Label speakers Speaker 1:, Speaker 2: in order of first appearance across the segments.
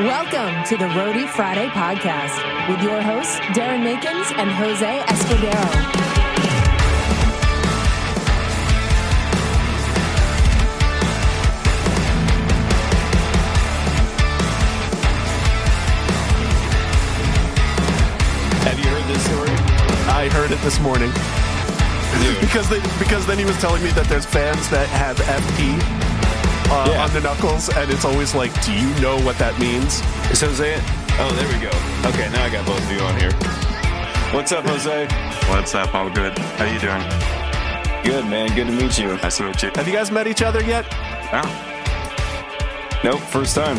Speaker 1: Welcome to the Roadie Friday podcast with your hosts, Darren Makins and Jose Escudero.
Speaker 2: Have you heard this story?
Speaker 3: I heard it this morning because they, because then he was telling me that there's fans that have FP uh,
Speaker 2: Yeah.
Speaker 3: on the knuckles, and it's always like, do you know what that means?
Speaker 2: Is Jose? Oh, there we go. Okay, now I got both of you on here. What's up, Jose?
Speaker 4: What's up? All good. How you doing?
Speaker 2: Good, man. Good to meet you.
Speaker 4: Nice to meet you.
Speaker 3: Have you guys met each other yet?
Speaker 4: Oh,
Speaker 2: Nope, first time.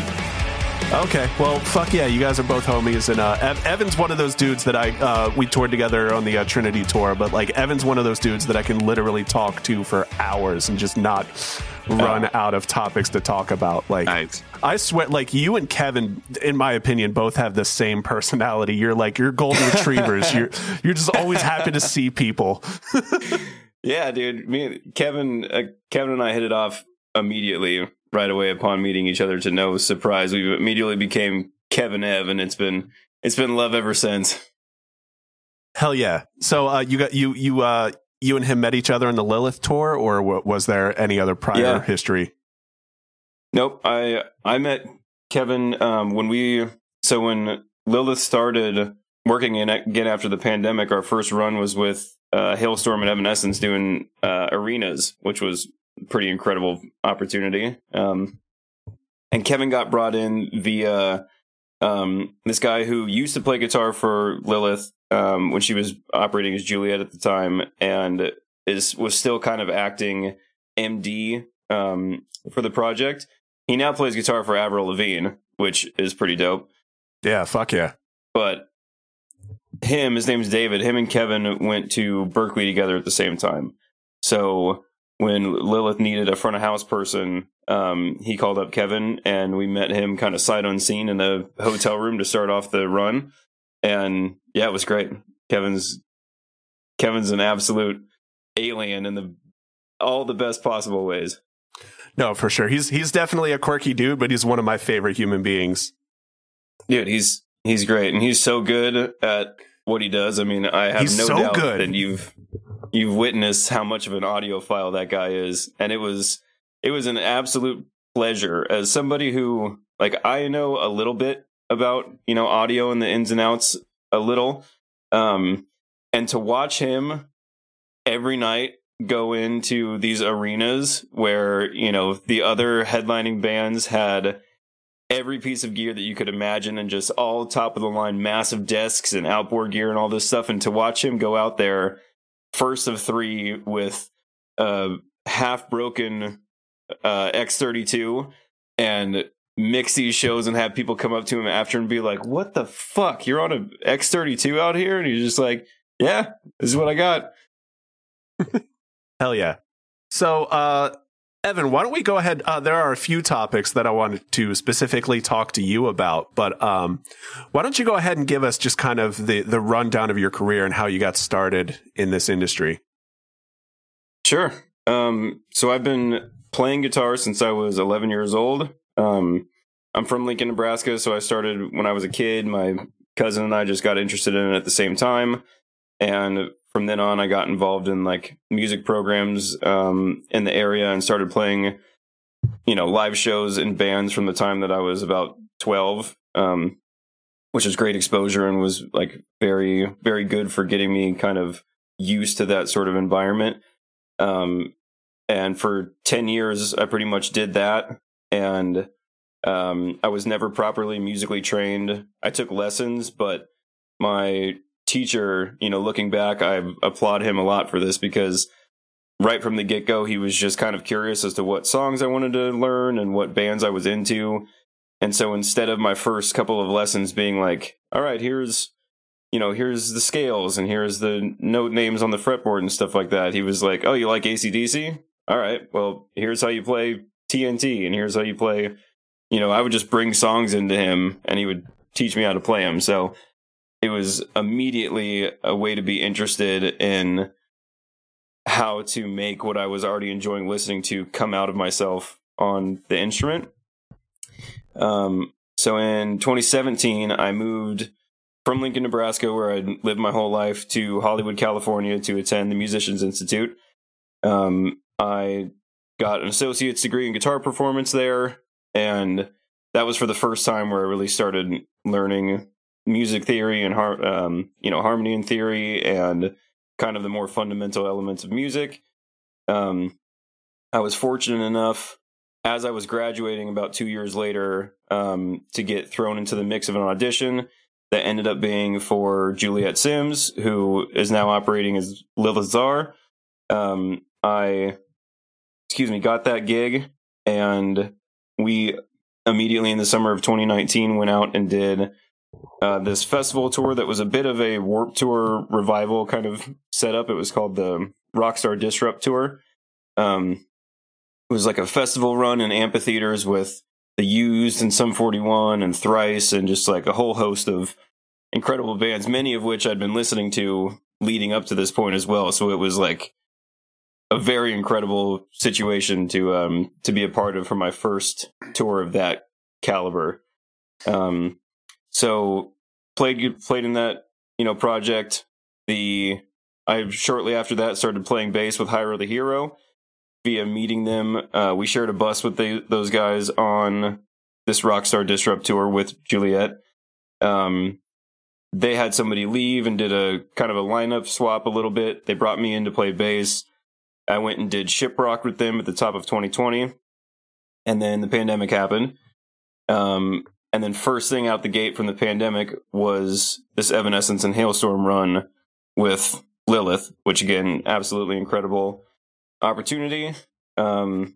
Speaker 3: Okay, well, fuck yeah, you guys are both homies, and uh, Ev- Evan's one of those dudes that I uh, we toured together on the uh, Trinity tour, but like Evan's one of those dudes that I can literally talk to for hours and just not run out of topics to talk about. Like,
Speaker 4: Nice.
Speaker 3: I swear, like you and Kevin, in my opinion, both have the same personality. You're like you're golden retrievers. you're you're just always happy to see people.
Speaker 2: Yeah, dude. Me, Kevin, uh, Kevin and I hit it off immediately right away upon meeting each other. To no surprise, we immediately became Kevin Ev, and it's been it's been love ever since.
Speaker 3: Hell yeah! So uh, you got you you uh, you and him met each other on the Lilith tour, or w- was there any other prior
Speaker 2: Yeah.
Speaker 3: history?
Speaker 2: Nope. I I met Kevin um, when we so when Lilith started working in again after the pandemic. Our first run was with uh, Halestorm and Evanescence doing uh, arenas, which was pretty incredible opportunity. Um, and Kevin got brought in via um, this guy who used to play guitar for Lilith um, when she was operating as Juliet at the time, and is was still kind of acting MD um, for the project. He now plays guitar for Avril Lavigne, which is pretty dope.
Speaker 3: Yeah, fuck yeah.
Speaker 2: But him, his name's David. Him and Kevin went to Berklee together at the same time. So when Lilith needed a front of house person, um, he called up Kevin, and we met him kind of sight unseen in the hotel room to start off the run. And yeah, it was great. Kevin's Kevin's an absolute alien in the all the best possible ways.
Speaker 3: No, for sure. He's he's definitely a quirky dude, but he's one of my favorite human beings.
Speaker 2: Dude, he's he's great, and he's so good at what he does. I mean, I have
Speaker 3: He's
Speaker 2: no
Speaker 3: so
Speaker 2: doubt
Speaker 3: good.
Speaker 2: that you've you've witnessed how much of an audiophile that guy is, and it was it was an absolute pleasure. As somebody who like I know a little bit about you know audio and the ins and outs a little, um, and to watch him every night go into these arenas where you know the other headlining bands had every piece of gear that you could imagine and just all top of the line massive desks and outboard gear and all this stuff and to watch him go out there first of three with a half broken uh X32 and mix these shows and have people come up to him after and be like what the fuck? You're on a X32 out here? And he's just like yeah this is what I got.
Speaker 3: Hell yeah. So, uh, Evan, why don't we go ahead? Uh, there are a few topics that I wanted to specifically talk to you about, but um, why don't you go ahead and give us just kind of the, the rundown of your career and how you got started in this industry?
Speaker 2: Sure. Um, so I've been playing guitar since I was 11 years old. Um, I'm from Lincoln, Nebraska, so I started when I was a kid. My cousin and I just got interested in it at the same time, and from then on, I got involved in like music programs um, in the area and started playing, you know, live shows and bands from the time that I was about 12. Um, which is great exposure and was like very, very good for getting me kind of used to that sort of environment. Um, and for 10 years, I pretty much did that. And um, I was never properly musically trained. I took lessons, but my teacher, you know, looking back, I applaud him a lot for this because right from the get go, he was just kind of curious as to what songs I wanted to learn and what bands I was into. And so instead of my first couple of lessons being like, all right, here's you know, here's the scales and here's the note names on the fretboard and stuff like that. He was like, Oh, you like ACDC? All right, well, here's how you play TNT and here's how you play. You know, I would just bring songs into him and he would teach me how to play them. So it was immediately a way to be interested in how to make what I was already enjoying listening to come out of myself on the instrument. Um, so in 2017, I moved from Lincoln, Nebraska, where I'd lived my whole life, to Hollywood, California, to attend the Musicians Institute. Um, I got an associate's degree in guitar performance there, and that was for the first time where I really started learning music theory and har- um, you know harmony and theory and kind of the more fundamental elements of music. Um, I was fortunate enough as I was graduating about two years later um, to get thrown into the mix of an audition that ended up being for Juliet Sims, who is now operating as Lilith Czar. Um, I, excuse me, got that gig, and we immediately in the summer of 2019 went out and did uh, this festival tour that was a bit of a Warped Tour revival kind of setup. It was called the Rockstar Disrupt Tour. Um, it was like a festival run in amphitheaters with the Used and Sum 41 and Thrice and just like a whole host of incredible bands, many of which I'd been listening to leading up to this point as well. So it was like a very incredible situation to um to be a part of for my first tour of that caliber. Um so played played in that, you know, project. The I shortly after that started playing bass with Hyro the Hero via meeting them. Uh, we shared a bus with the, those guys on this Rockstar Disrupt tour with Juliet. Um, they had somebody leave and did a kind of a lineup swap a little bit. They brought me in to play bass. I went and did Shiprock with them at the top of 2020. And then the pandemic happened. Um, and then first thing out the gate from the pandemic was this Evanescence and Halestorm run with Lilith, which again, absolutely incredible opportunity. Um,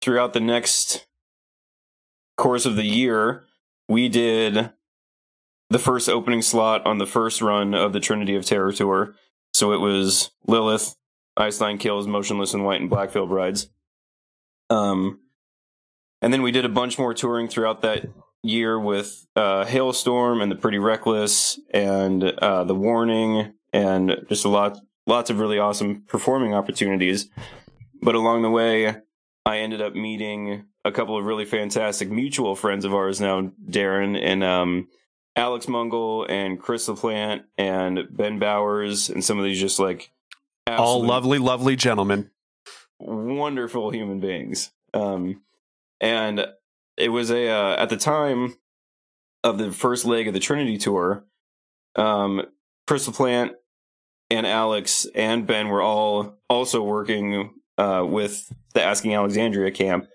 Speaker 2: throughout the next course of the year, we did the first opening slot on the first run of the Trinity of Terror tour. So it was Lilith, Ice Nine Kills, Motionless in White, and Black Veil Brides. Um, and then we did a bunch more touring throughout that year with uh, Halestorm and the Pretty Reckless and uh, the Warning and just a lot lots of really awesome performing opportunities. But along the way, I ended up meeting a couple of really fantastic mutual friends of ours now, Darren and um, Alex Mungle and Chris LaPlante and Ben Bowers and some of these just like
Speaker 3: all lovely, lovely gentlemen,
Speaker 2: wonderful human beings. Um, and it was a uh, at the time of the first leg of the Trinity tour. Um, Chris LaPlante and Alex and Ben were all also working uh, with the Asking Alexandria camp.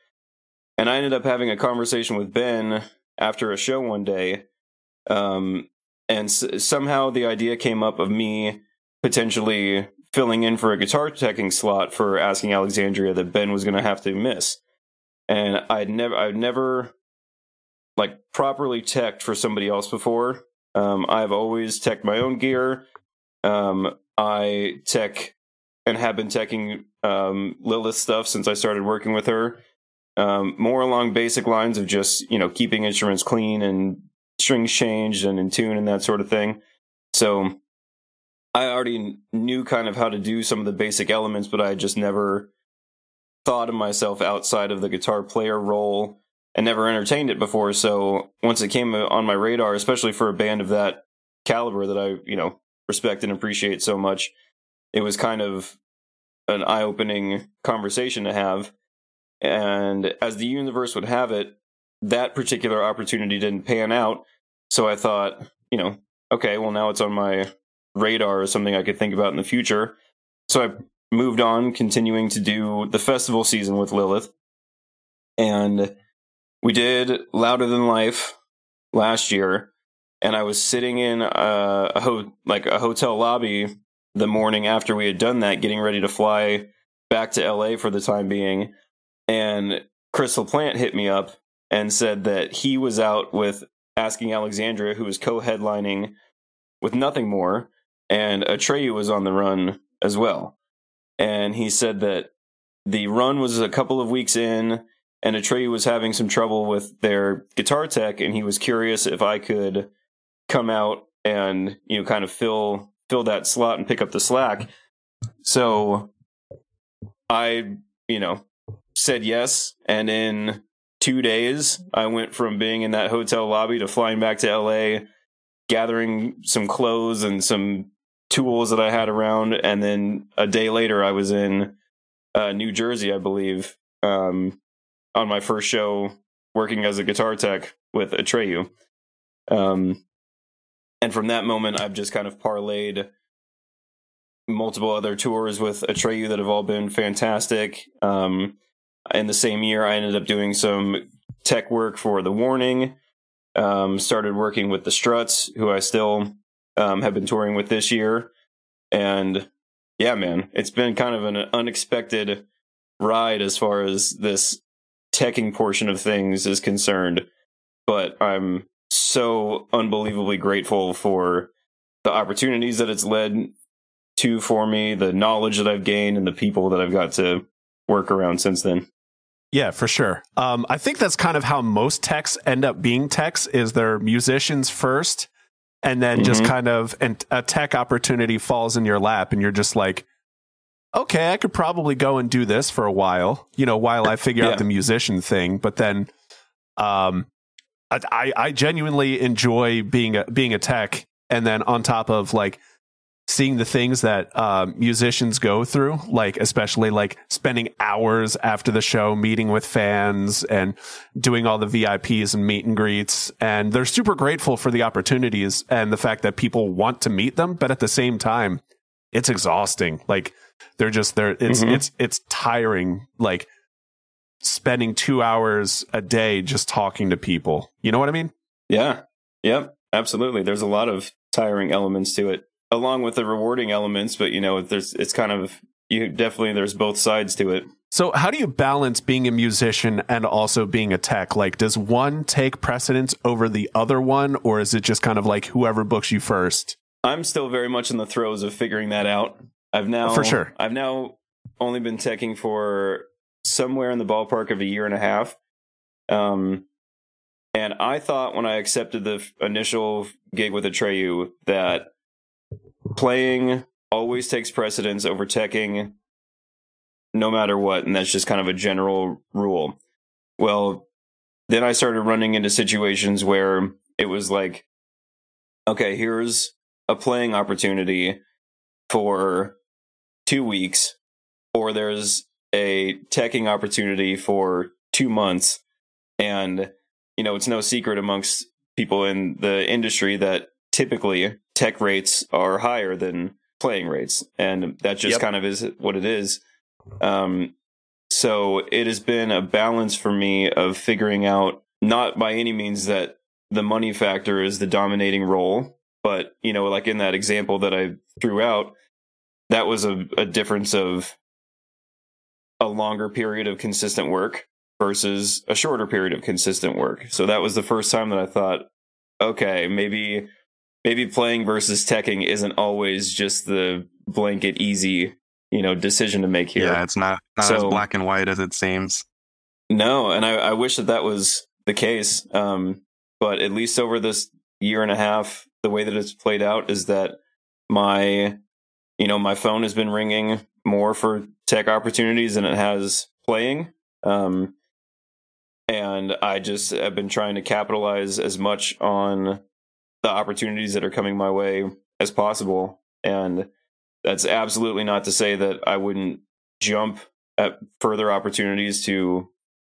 Speaker 2: And I ended up having a conversation with Ben after a show one day. Um, and s- somehow the idea came up of me potentially filling in for a guitar teching slot for Asking Alexandria that Ben was going to have to miss. And I'd never, I'd never like properly teched for somebody else before. Um, I've always teched my own gear. Um, I tech and have been teching um, Lilith stuff since I started working with her. Um, more along basic lines of just you know keeping instruments clean and strings changed and in tune and that sort of thing. So I already knew kind of how to do some of the basic elements, but I just never thought of myself outside of the guitar player role and never entertained it before. So once it came on my radar, especially for a band of that caliber that I, you know, respect and appreciate so much, it was kind of an eye opening conversation to have. And as the universe would have it, that particular opportunity didn't pan out. So I thought, you know, okay, well, now it's on my radar as something I could think about in the future. So I moved on, continuing to do the festival season with Lilith. And we did Louder Than Life last year. And I was sitting in a, a ho- like a hotel lobby the morning after we had done that, getting ready to fly back to LA for the time being. And Chris LaPlante hit me up and said that he was out with Asking Alexandria, who was co headlining with Nothing More, and Atreyu was on the run as well. And he said that the run was a couple of weeks in, and Atreyu was having some trouble with their guitar tech, and he was curious if I could come out and you know kind of fill fill that slot and pick up the slack. So I, you know, said yes, and in two days, I went from being in that hotel lobby to flying back to LA, gathering some clothes and some tools that I had around, and then a day later, I was in uh, New Jersey, I believe, um, on my first show working as a guitar tech with Atreyu. Um, and from that moment, I've just kind of parlayed multiple other tours with Atreyu that have all been fantastic. Um, in the same year, I ended up doing some tech work for The Warning. Um, started working with the Struts, who I still um, have been touring with this year. And yeah, man, it's been kind of an unexpected ride as far as this teching portion of things is concerned. But I'm so unbelievably grateful for the opportunities that it's led to for me, the knowledge that I've gained, and the people that I've got to work around since then.
Speaker 3: Yeah, for sure. Um, I think that's kind of how most techs end up being techs is they're musicians first, and then mm-hmm. just kind of and a tech opportunity falls in your lap, and you're just like, okay, I could probably go and do this for a while, you know, while I figure yeah. out the musician thing. But then, um, I I genuinely enjoy being a being a tech, and then on top of like seeing the things that uh, musicians go through, like especially like spending hours after the show meeting with fans and doing all the VIPs and meet and greets. And they're super grateful for the opportunities and the fact that people want to meet them, but at the same time, it's exhausting. Like they're just they're it's mm-hmm. it's it's tiring. Like spending two hours a day just talking to people. You know what I mean?
Speaker 2: Yeah. Yep. Absolutely. There's a lot of tiring elements to it along with the rewarding elements, but you know, there's it's kind of you definitely there's both sides to it.
Speaker 3: So how do you balance being a musician and also being a tech? Like does one take precedence over the other one or is it just kind of like whoever books you first?
Speaker 2: I'm still very much in the throes of figuring that out. I've now
Speaker 3: For sure.
Speaker 2: I've now only been teching for somewhere in the ballpark of a year and a half. Um and I thought when I accepted the initial gig with Atreyu that playing always takes precedence over teching no matter what and that's just kind of a general rule. Well then i started running into situations where it was like okay here's a playing opportunity for two weeks or there's a teching opportunity for two months. And you know it's no secret amongst people in the industry that typically tech rates are higher than playing rates, and that just yep. kind of is what it is. Um, so it has been a balance for me of figuring out not by any means that the money factor is the dominating role, but you know, like in that example that I threw out, that was a, a difference of a longer period of consistent work versus a shorter period of consistent work. So that was the first time that I thought, okay, maybe maybe playing versus teching isn't always just the blanket easy, you know, decision to make here.
Speaker 4: Yeah, it's not, not so, as black and white as it seems.
Speaker 2: No, and I, I wish that that was the case. Um, but at least over this year and a half, the way that it's played out is that my, you know, my phone has been ringing more for tech opportunities than it has playing. Um, and I just have been trying to capitalize as much on the opportunities that are coming my way as possible. And that's absolutely not to say that I wouldn't jump at further opportunities to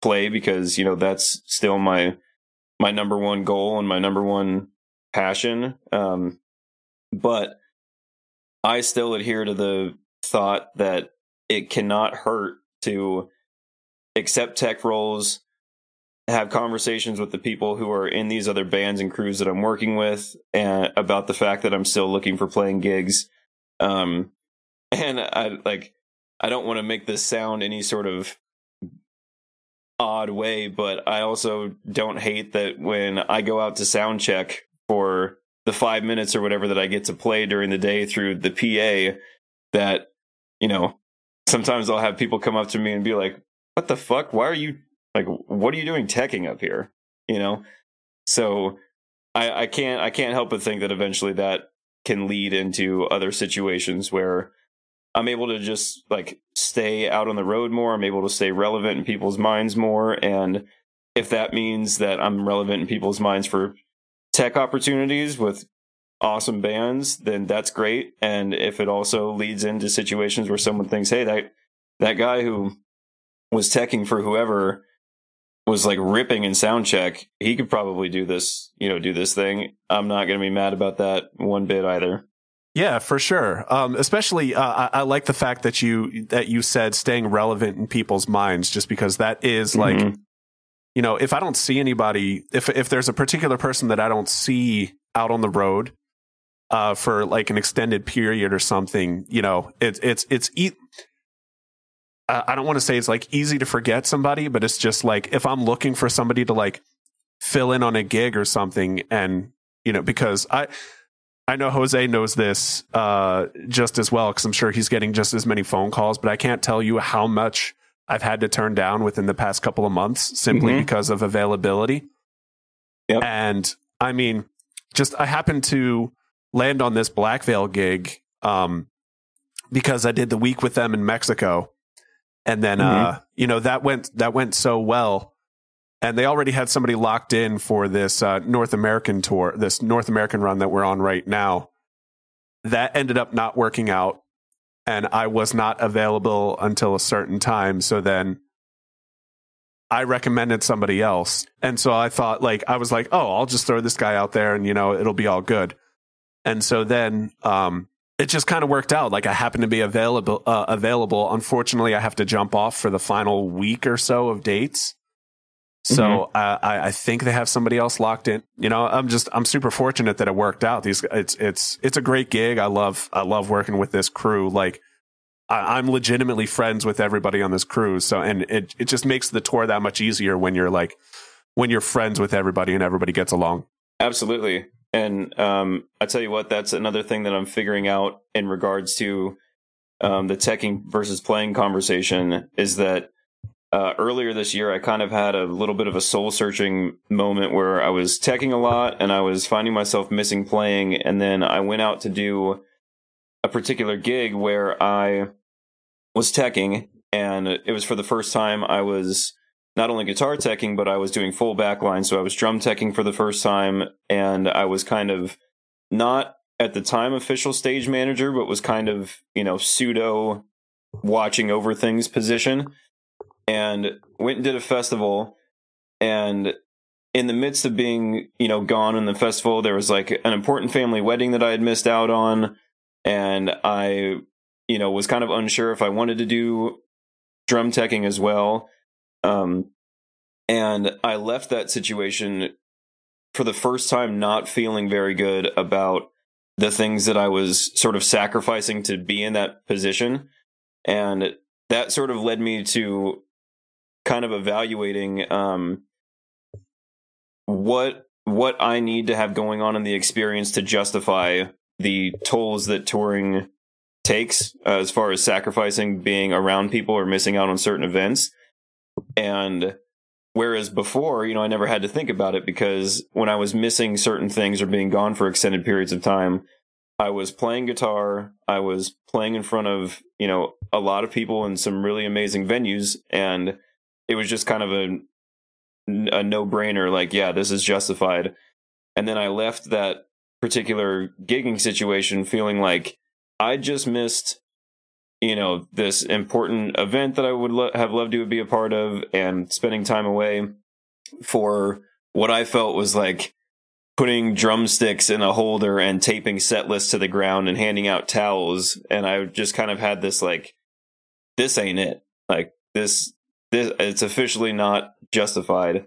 Speaker 2: play because, you know, that's still my my number one goal and my number one passion. Um, but I still adhere to the thought that it cannot hurt to accept tech roles have conversations with the people who are in these other bands and crews that I'm working with and about the fact that I'm still looking for playing gigs. Um, and I like, I don't want to make this sound any sort of odd way, but I also don't hate that when I go out to sound check for the five minutes or whatever that I get to play during the day through the PA that, you know, sometimes I'll have people come up to me and be like, what the fuck? Why are you like, what are you doing teching up here? You know? So I, I can't I can't help but think that eventually that can lead into other situations where I'm able to just like stay out on the road more. I'm able to stay relevant in people's minds more. And if that means that I'm relevant in people's minds for tech opportunities with awesome bands, then that's great. And if it also leads into situations where someone thinks, hey, that that guy who was teching for whoever was like ripping in sound check, he could probably do this, you know, do this thing. I'm not going to be mad about that one bit either.
Speaker 3: Yeah, for sure. Um, especially, uh, I, I, like the fact that you that you said staying relevant in people's minds, just because that is like, mm-hmm. you know, if I don't see anybody, if if there's a particular person that I don't see out on the road, uh, for like an extended period or something, you know, it's it's it's e- I don't want to say it's like easy to forget somebody, but it's just like if I'm looking for somebody to like fill in on a gig or something, and you know, because I I know Jose knows this uh, just as well because I'm sure he's getting just as many phone calls, but I can't tell you how much I've had to turn down within the past couple of months simply mm-hmm. because of availability. Yep. And I mean, just I happened to land on this Black Veil gig um, because I did the week with them in Mexico, and then mm-hmm. uh, you know that went that went so well, and they already had somebody locked in for this uh, North American tour, this North American run that we're on right now. That ended up not working out, and I was not available until a certain time. So then I recommended somebody else. And so I thought like I was like, "Oh, I'll just throw this guy out there and you know, it'll be all good." And so then um, it just kind of worked out. Like I happened to be available. Uh, available. Unfortunately, I have to jump off for the final week or so of dates. So mm-hmm. uh, I, I think they have somebody else locked in. You know, I'm just I'm super fortunate that it worked out. These it's it's it's a great gig. I love I love working with this crew. Like I, I'm legitimately friends with everybody on this crew. So and it it just makes the tour that much easier when you're like when you're friends with everybody and everybody gets along.
Speaker 2: Absolutely. And um, I tell you what, that's another thing that I'm figuring out in regards to um, the teching versus playing conversation is that uh, earlier this year, I kind of had a little bit of a soul searching moment where I was teching a lot and I was finding myself missing playing. And then I went out to do a particular gig where I was teching, and it was for the first time I was not only guitar teching, but I was doing full backline. So I was drum teching for the first time, and I was kind of not at the time official stage manager, but was kind of, you know, pseudo watching over things position. And went and did a festival. And in the midst of being, you know, gone in the festival, there was like an important family wedding that I had missed out on. And I, you know, was kind of unsure if I wanted to do drum teching as well. Um, and I left that situation for the first time not feeling very good about the things that I was sort of sacrificing to be in that position. And that sort of led me to kind of evaluating um, what what I need to have going on in the experience to justify the tolls that touring takes uh, as far as sacrificing being around people or missing out on certain events. And whereas before, you know, I never had to think about it because when I was missing certain things or being gone for extended periods of time, I was playing guitar, I was playing in front of, you know, a lot of people in some really amazing venues and it was just kind of a a no-brainer like, yeah, this is justified. And then I left that particular gigging situation feeling like I just missed you know this important event that I would lo- have loved to be a part of, and spending time away for what I felt was like putting drumsticks in a holder and taping set lists to the ground and handing out towels, and I just kind of had this like, this ain't it. Like this, this it's officially not justified.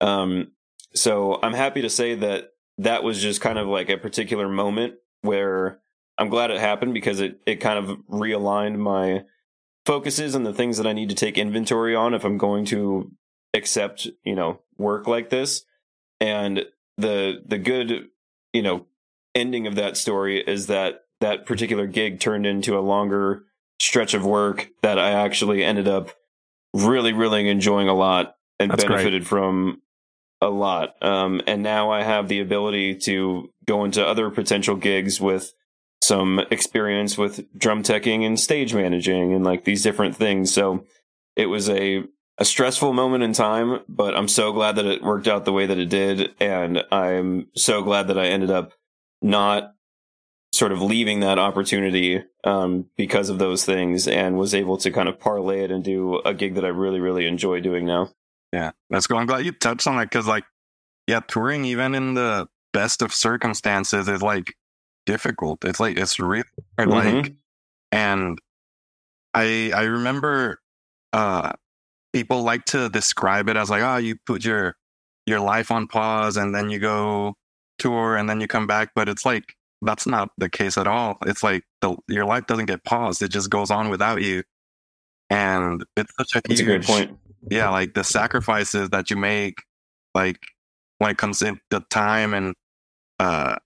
Speaker 2: Um, so I'm happy to say that that was just kind of like a particular moment where I'm glad it happened because it it kind of realigned my focuses and the things that I need to take inventory on if I'm going to accept, you know, work like this. And the the good, you know, ending of that story is that that particular gig turned into a longer stretch of work that I actually ended up really really enjoying a lot and That's benefited great. from a lot. Um, and now I have the ability to go into other potential gigs with some experience with drum teching and stage managing and like these different things. So it was a a stressful moment in time, but I'm so glad that it worked out the way that it did. And I'm so glad that I ended up not sort of leaving that opportunity um, because of those things and was able to kind of parlay it and do a gig that I really, really enjoy doing now.
Speaker 4: Yeah, that's cool. I'm glad you touched on that because, like, yeah, touring even in the best of circumstances is like difficult. It's like it's really hard,
Speaker 2: Mhm.
Speaker 4: like, and I I remember uh people like to describe it as like, oh, you put your your life on pause and then you go tour and then you come back, but it's like that's not the case at all. It's like the your life doesn't get paused; it just goes on without you, and it's such a
Speaker 2: That's a great point.
Speaker 4: yeah, like the sacrifices that you make, like when it comes in the time and uh,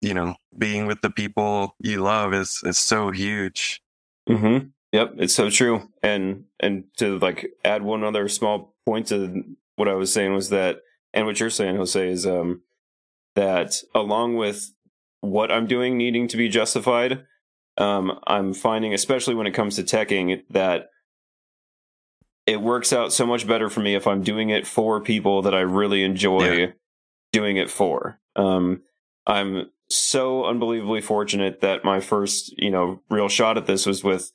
Speaker 4: you know, being with the people you love is is so huge.
Speaker 2: hmm Yep, it's so true. And and to like add one other small point to what I was saying was that, and what you're saying, Jose, is um that along with what I'm doing needing to be justified, um, I'm finding, especially when it comes to teching, that it works out so much better for me if I'm doing it for people that I really enjoy
Speaker 4: Yeah.
Speaker 2: doing it for. Um, I'm so unbelievably fortunate that my first, you know, real shot at this was with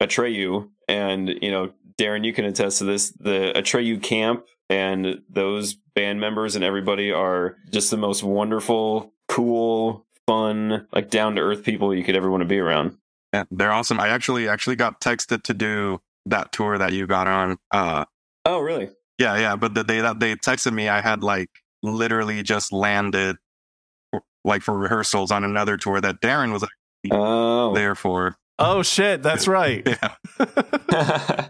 Speaker 2: Atreyu, and you know, Darren, you can attest to this. The Atreyu camp and those band members and everybody are just the most wonderful, cool, fun, like down to earth people you could ever want to be around.
Speaker 4: Yeah, they're awesome. I actually actually got texted to do that tour that you got on. Uh,
Speaker 2: Oh, really?
Speaker 4: yeah, yeah. But the day that they texted me, I had like literally just landed, like for rehearsals on another tour that Darren was
Speaker 2: Oh,
Speaker 4: there for.
Speaker 3: Oh shit, that's right.
Speaker 4: Yeah,
Speaker 2: yeah.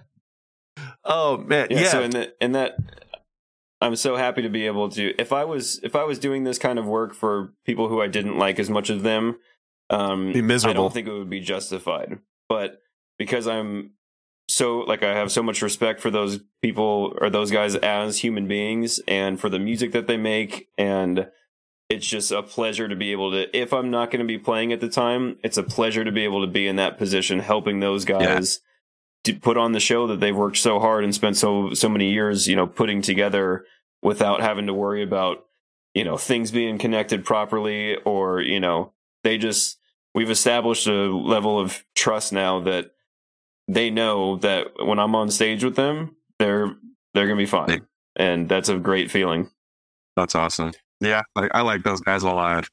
Speaker 3: oh man, yeah.
Speaker 2: So in that, in that, I'm so happy to be able to. If I was, if I was doing this kind of work for people who I didn't like as much as them, um,
Speaker 3: Be
Speaker 2: I don't think it would be justified. But because I'm so like I have so much respect for those people or those guys as human beings and for the music that they make and it's just a pleasure to be able to if I'm not going to be playing at the time, it's a pleasure to be able to be in that position helping those guys to put on the show that they've worked so hard and spent so so many years, you know, putting together without having to worry about, you know, things being connected properly or, you know, they just we've established a level of trust now that they know that when I'm on stage with them, they're they're gonna be fine, and that's a great feeling.
Speaker 4: that's awesome. Yeah, like I like those guys a lot.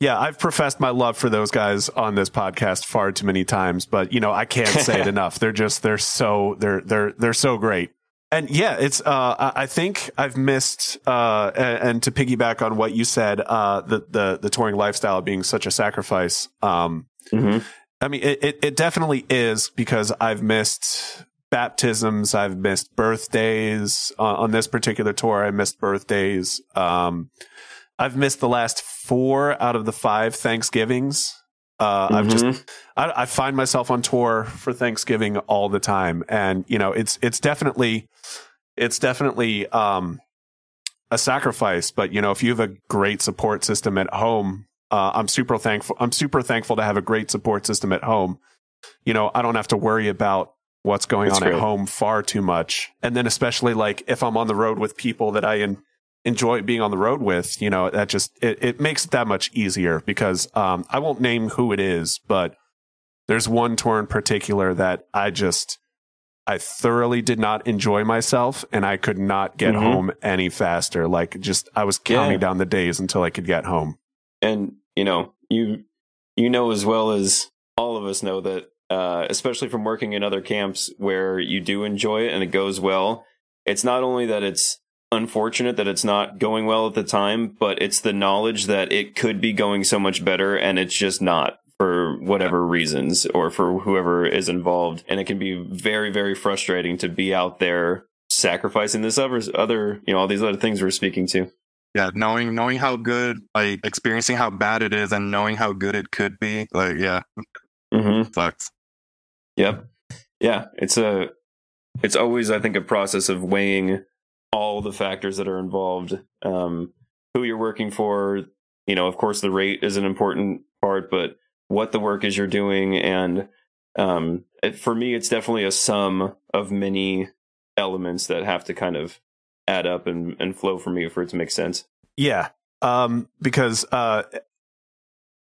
Speaker 3: Yeah, I've professed my love for those guys on this podcast far too many times, but you know, I can't say it enough. They're just they're so they're they're they're so great. And yeah, it's uh I think I've missed uh and, and to piggyback on what you said, uh the the the touring lifestyle being such a sacrifice. Um
Speaker 2: Mm-hmm.
Speaker 3: I mean, it, it, it definitely is because I've missed baptisms. I've missed birthdays on, on this particular tour. I missed birthdays. Um, I've missed the last four out of the five Thanksgivings. Uh, I've just, I, I find myself on tour for Thanksgiving all the time. And, you know, it's, it's definitely, it's definitely, um, a sacrifice, but you know, if you have a great support system at home, uh, I'm super thankful. I'm super thankful to have a great support system at home. You know, I don't have to worry about what's going
Speaker 2: That's
Speaker 3: on at home far too much. And then especially like if I'm on the road with people that I en- enjoy being on the road with, you know, that just it, it makes it that much easier because um, I won't name who it is, but there's one tour in particular that I just I thoroughly did not enjoy myself and I could not get
Speaker 2: Mhm.
Speaker 3: home any faster. Like just I was counting
Speaker 2: Yeah.
Speaker 3: down the days until I could get home.
Speaker 2: and you know you you know as well as all of us know that uh, especially from working in other camps where you do enjoy it and it goes well it's not only that it's unfortunate that it's not going well at the time but it's the knowledge that it could be going so much better and it's just not for whatever reasons or for whoever is involved and it can be very very frustrating to be out there sacrificing this other other you know all these other things we're speaking to
Speaker 4: Yeah, knowing knowing how good, like experiencing how bad it is, and knowing how good it could be. Like, yeah,
Speaker 2: mm-hmm.
Speaker 4: sucks.
Speaker 2: Yep. Yeah, it's a it's always I think a process of weighing all the factors that are involved. Um who you're working for, you know, of course the rate is an important part, but what the work is you're doing and um it, for me it's definitely a sum of many elements that have to kind of add up and, and flow for me for it to make sense.
Speaker 3: Yeah. Um, because, uh,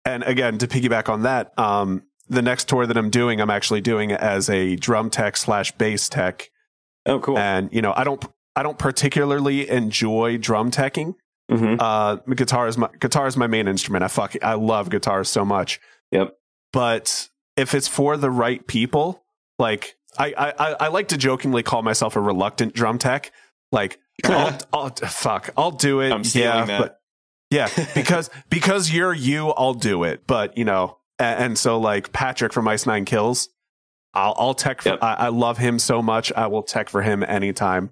Speaker 3: and again, to piggyback on that, um, the next tour that I'm doing, I'm actually doing it as a drum tech slash bass tech.
Speaker 2: Oh, cool.
Speaker 3: And, you know, I don't, I don't particularly enjoy drum teching.
Speaker 2: hmm
Speaker 3: Uh, guitar is my, guitar is my main instrument. I fuck, I love guitar so much.
Speaker 2: Yep.
Speaker 3: But if it's for the right people, like, I, I, I- I like to jokingly call myself a reluctant drum tech. Like, I'll, I'll, fuck, I'll do it.
Speaker 2: I'm
Speaker 3: yeah,
Speaker 2: that.
Speaker 3: but yeah, because because you're you, I'll do it. But you know, and, so like Patrick from Ice Nine Kills, I'll I'll tech. For,
Speaker 2: Yep.
Speaker 3: I, I love him so much. I will tech for him anytime.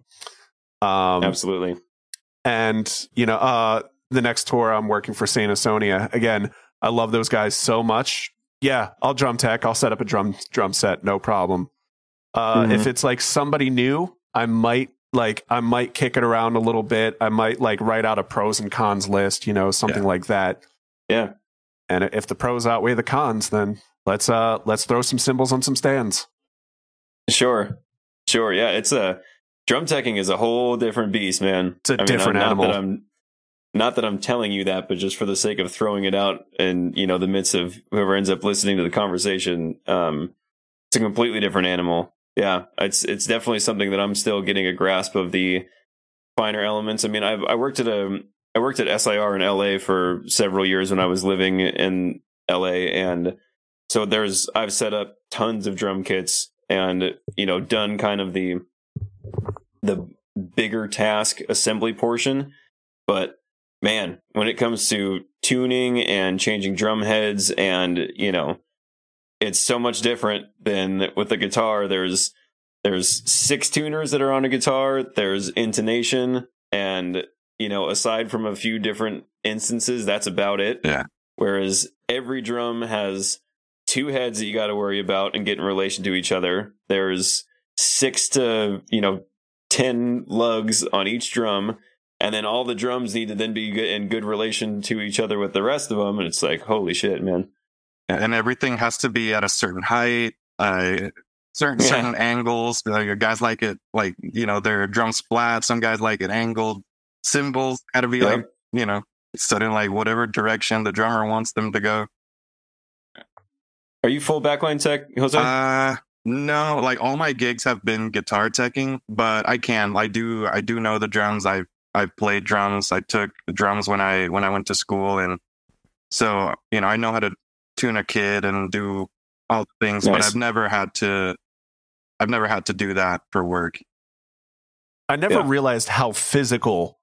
Speaker 3: Um,
Speaker 2: Absolutely.
Speaker 3: and you know, uh, the next tour I'm working for Saint Asonia again. I love those guys so much. Yeah, I'll drum tech. I'll set up a drum drum set, no problem. Uh,
Speaker 2: Mhm.
Speaker 3: If it's like somebody new, I might like I might kick it around a little bit. I might like write out a pros and cons list, you know, something like that.
Speaker 2: Yeah.
Speaker 3: And if the pros outweigh the cons, then let's uh let's throw some cymbals on some stands.
Speaker 2: Sure. Sure. Yeah. It's a drum teching is a whole different beast, man.
Speaker 3: It's a different
Speaker 2: not
Speaker 3: animal.
Speaker 2: That I'm, not that I'm telling you that, but just for the sake of throwing it out in, you know, the midst of whoever ends up listening to the conversation, um, it's a completely different animal. Yeah. It's, it's definitely something that I'm still getting a grasp of the finer elements. I mean, I've, I worked at a, I worked at SIR in LA for several years when I was living in LA. And so there's, I've set up tons of drum kits and, you know, done kind of the, the bigger task assembly portion. But man, when it comes to tuning and changing drum heads and, you know, it's so much different than with the guitar. There's, there's six tuners that are on a guitar. There's intonation and, you know, aside from a few different instances, that's about it.
Speaker 4: Yeah.
Speaker 2: Whereas every drum has two heads that you got to worry about and get in relation to each other. There's six to, you know, 10 lugs on each drum. And then all the drums need to then be in good relation to each other with the rest of them. And it's like, holy shit, man.
Speaker 4: and everything has to be at a certain height, uh, certain
Speaker 2: Yeah.
Speaker 4: certain angles. Like guys like it, like you know, their drum splat. Some guys like it angled. Cymbals got to be
Speaker 2: Yeah.
Speaker 4: like you know, set in like whatever direction the drummer wants them to go.
Speaker 2: Are you full backline tech, Jose?
Speaker 4: Uh, no, like all my gigs have been guitar teching, but I can, I do, I do know the drums. I've, I've played drums. I took drums when I, when I went to school. And so, you know, I know how to tune a kid and do all the things, but I've never had to, I've never had to do that for work.
Speaker 3: I never
Speaker 2: Yeah.
Speaker 3: realized how physical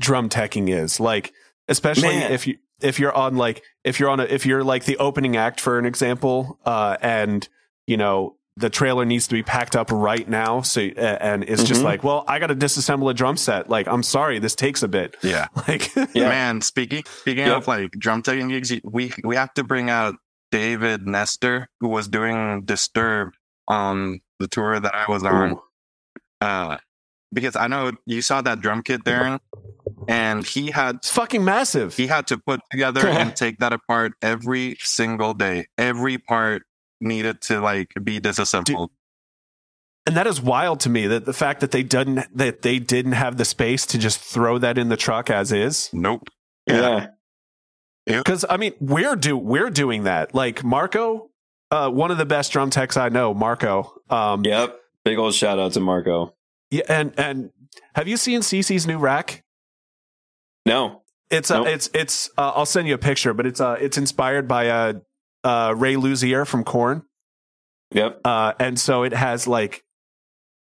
Speaker 3: drum teching is. Like, especially
Speaker 2: Man.
Speaker 3: if you if you're on like if you're on a if you're like the opening act for an example, uh, and you know the trailer needs to be packed up right now. So uh, and it's just
Speaker 2: Mhm.
Speaker 3: like, well, I got to disassemble a drum set. Like, I'm sorry, this takes a bit.
Speaker 4: Yeah.
Speaker 3: Like,
Speaker 2: Yeah.
Speaker 4: Man, speaking, speaking
Speaker 2: Yep.
Speaker 4: of like drum teching gigs, we, we have to bring out David Nestor, who was doing Disturbed on the tour that I was on.
Speaker 2: Ooh.
Speaker 4: uh, because I know you saw that drum kit, Darren, and he had
Speaker 3: it's fucking massive.
Speaker 4: he had to put together and take that apart every single day. Every part needed to like be disassembled.
Speaker 3: and that is wild to me that the fact that they didn't that they didn't have the space to just throw that in the truck as is.
Speaker 4: nope.
Speaker 2: Yeah.
Speaker 3: Because I mean, we're do we're doing that. Like Marco, uh, one of the best drum techs I know, Marco. Um,
Speaker 2: Yep. Big old shout out to Marco.
Speaker 3: Yeah, and and have you seen CC's new rack?
Speaker 2: No.
Speaker 3: It's uh,
Speaker 2: Nope.
Speaker 3: it's it's. Uh, I'll send you a picture, but it's uh, it's inspired by uh, uh, Ray Luzier from Korn.
Speaker 2: Yep.
Speaker 3: uh, and so it has like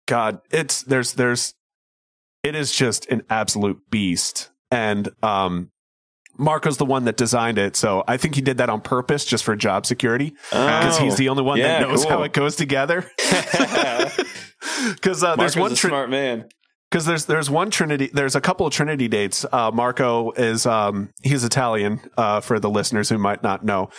Speaker 3: god it's there's there's it is just an absolute beast and um marco's the one that designed it so i think he did that on purpose just for job security because he's the only one
Speaker 2: yeah,
Speaker 3: that knows
Speaker 2: cool.
Speaker 3: how it goes together because uh, there's one tri-
Speaker 2: smart man.
Speaker 3: because there's there's one Trinity there's a couple of Trinity dates. Uh, Marco is um he's Italian uh, for the listeners who might not know,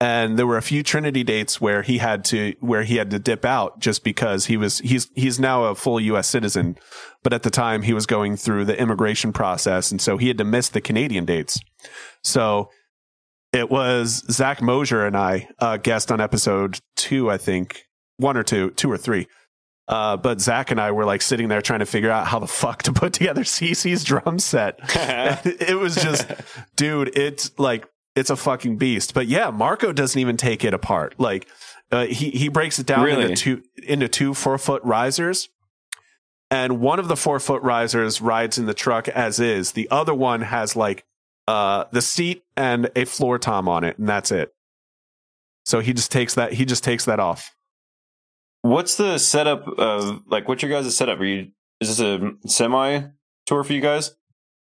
Speaker 3: and there were a few Trinity dates where he had to where he had to dip out just because he was he's he's now a full U.S. citizen, but at the time he was going through the immigration process, and so he had to miss the Canadian dates. So it was Zach Mosier and I uh, guest on episode two, I think one or two, two or three. Uh, but Zach and I were like sitting there trying to figure out how the fuck to put together CC's drum set. it was just, dude, it's like it's a fucking beast. But yeah, Marco doesn't even take it apart. Like uh, he he breaks it down
Speaker 2: Really?
Speaker 3: into two into two four foot risers, and one of the four foot risers rides in the truck as is. The other one has like uh the seat and a floor tom on it, and that's it. So he just takes that he just takes that off.
Speaker 2: What's the setup of like? What's your guys' setup? Are you is this a semi tour for you guys?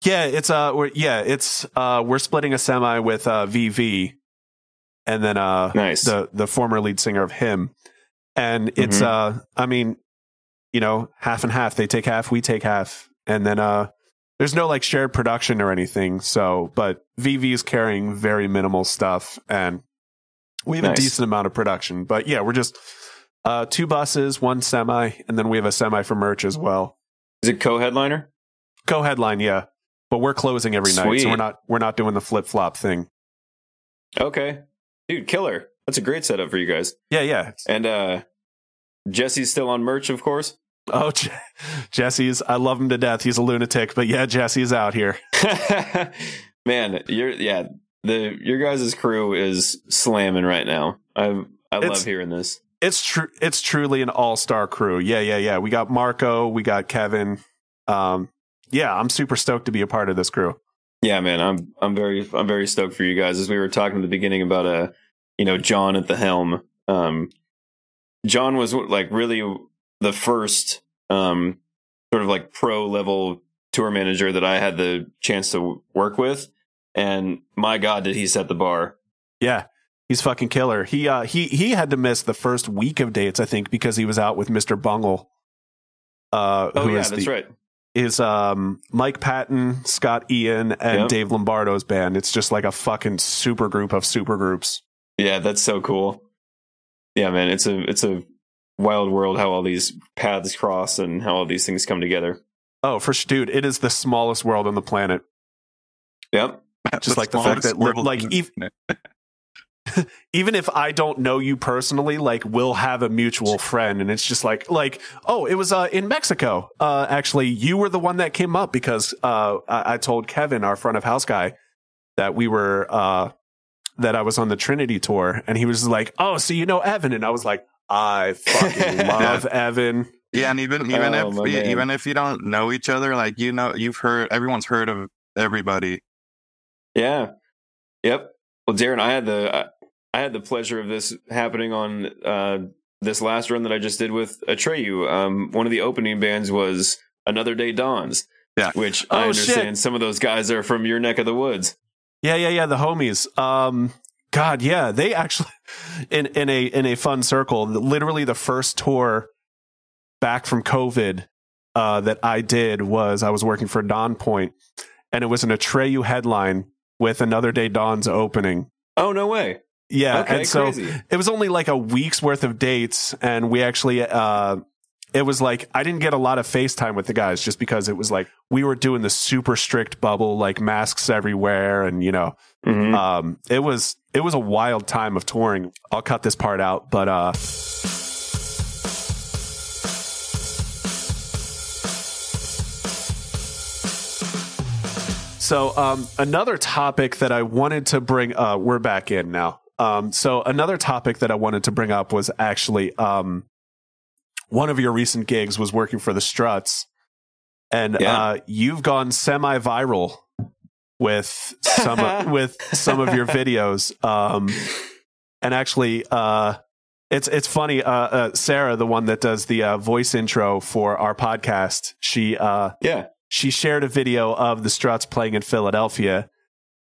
Speaker 3: Yeah, it's uh, we're, yeah, it's uh, we're splitting a semi with uh VV, and then uh,
Speaker 2: Nice.
Speaker 3: the the former lead singer of HIM, and it's
Speaker 2: Mhm.
Speaker 3: uh, I mean, you know, half and half. They take half, we take half, and then uh, there's no like shared production or anything. So, but VV is carrying very minimal stuff, and we have a decent amount of production. But yeah, we're just uh, two buses, one semi, and then we have a semi for merch as well.
Speaker 2: Is it co-headliner?
Speaker 3: Co-headline, yeah. But we're closing every night, so we're not we're not doing the flip flop thing.
Speaker 2: Okay, dude, killer. That's a great setup for you guys.
Speaker 3: Yeah, yeah.
Speaker 2: And uh Jesse's still on merch, of course.
Speaker 3: Oh, Je- Jesse's. I love him to death. He's a lunatic, but yeah, Jesse's out here.
Speaker 2: Man, you're yeah. The your guys' crew is slamming right now. I I
Speaker 3: It's-
Speaker 2: love hearing this.
Speaker 3: It's true. It's truly an all star crew. Yeah, yeah, yeah. We got Marco. We got Kevin. Um, yeah, I'm super stoked to be a part of this crew.
Speaker 2: Yeah, man, I'm I'm very I'm very stoked for you guys. As we were talking at the beginning about uh, you know, John at the helm. Um, John was like really the first um sort of like pro level tour manager that I had the chance to work with, and my God, did he set the bar?
Speaker 3: Yeah, he's fucking killer. He uh he he had to miss the first week of dates, I think, because he was out with Mr. Bungle. Uh,
Speaker 2: Oh
Speaker 3: who
Speaker 2: yeah,
Speaker 3: is
Speaker 2: that's
Speaker 3: the,
Speaker 2: right.
Speaker 3: is um Mike Patton, Scott Ian, and
Speaker 2: Yep.
Speaker 3: Dave Lombardo's band. It's just like a fucking super group of super groups.
Speaker 2: Yeah, that's so cool. Yeah, man, it's a it's a wild world how all these paths cross and how all these things come together.
Speaker 3: Oh, for sh- dude, it is the smallest world on the planet.
Speaker 2: Yep.
Speaker 3: Just like the fact that, li- like, ev- Even if I don't know you personally, like we'll have a mutual friend, and it's just like, like, oh, it was uh, in Mexico. Uh, actually, you were the one that came up because uh, I-, I told Kevin, our front of house guy, that we were uh, that I was on the Trinity tour, and he was like, oh, so you know Evan, and I was like, I fucking love Evan.
Speaker 4: Yeah, and even even
Speaker 2: Oh, my
Speaker 4: if
Speaker 2: man.
Speaker 4: even if you don't know each other, like you know, you've heard everyone's heard of everybody.
Speaker 2: Yeah. Yep. Well, Darren, I had the I- had the pleasure of this happening on uh, this last run that I just did with Atreyu. Um, one of the opening bands was Another Day Dawns.
Speaker 4: Yeah.
Speaker 2: Which
Speaker 3: Oh,
Speaker 2: I
Speaker 3: shit.
Speaker 2: understand some of those guys are from your neck of the woods.
Speaker 3: Yeah, yeah, yeah. The homies. Um, God, yeah. They actually, in in a in a fun circle, literally the first tour back from COVID uh, that I did was I was working for Dawn Point, and it was an Atreyu headline with Another Day Dawn's opening.
Speaker 2: Oh no way!
Speaker 3: Yeah,
Speaker 2: okay,
Speaker 3: and so
Speaker 2: crazy.
Speaker 3: it was only like a week's worth of dates, and we actually. Uh, it was like I didn't get a lot of FaceTime with the guys just because it was like we were doing the super strict bubble, like masks everywhere, and you know,
Speaker 2: Mhm.
Speaker 3: um, it was it was a wild time of touring. I'll cut this part out, but uh, so um, another topic that I wanted to bring. Uh, we're back in now. Um, so another topic that I wanted to bring up was actually um, one of your recent gigs was working for the Struts, and
Speaker 2: Yeah.
Speaker 3: uh, you've gone semi-viral with some with some of your videos. Um, and actually, uh, it's it's funny. Uh, uh, Sarah, the one that does the uh, voice intro for our podcast, she uh,
Speaker 2: yeah.
Speaker 3: she shared a video of the Struts playing in Philadelphia,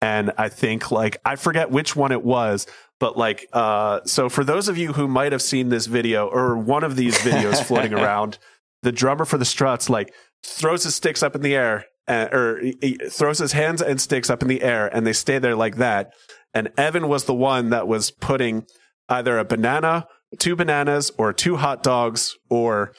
Speaker 3: and I think like I forget which one it was, but like uh, so for those of you who might have seen this video or one of these videos floating around, the drummer for the Struts like throws his sticks up in the air. Uh, or he, throws his hands and sticks up in the air and they stay there like that. And Evan was the one that was putting either a banana, two bananas, or two hot dogs, or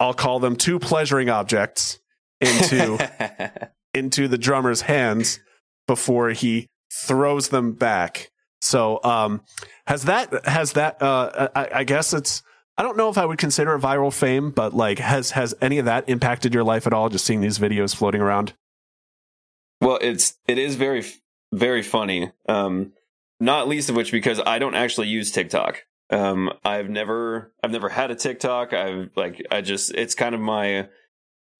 Speaker 3: I'll call them two pleasuring objects into into the drummer's hands before he throws them back. So, um, has that has that? Uh, I, I guess it's I don't know if I would consider it viral fame, but like, has has any of that impacted your life at all? Just seeing these videos floating around.
Speaker 2: Well, it's it is very very funny. Um, not least of which because I don't actually use TikTok. Um, I've never I've never had a TikTok. I've like I just it's kind of my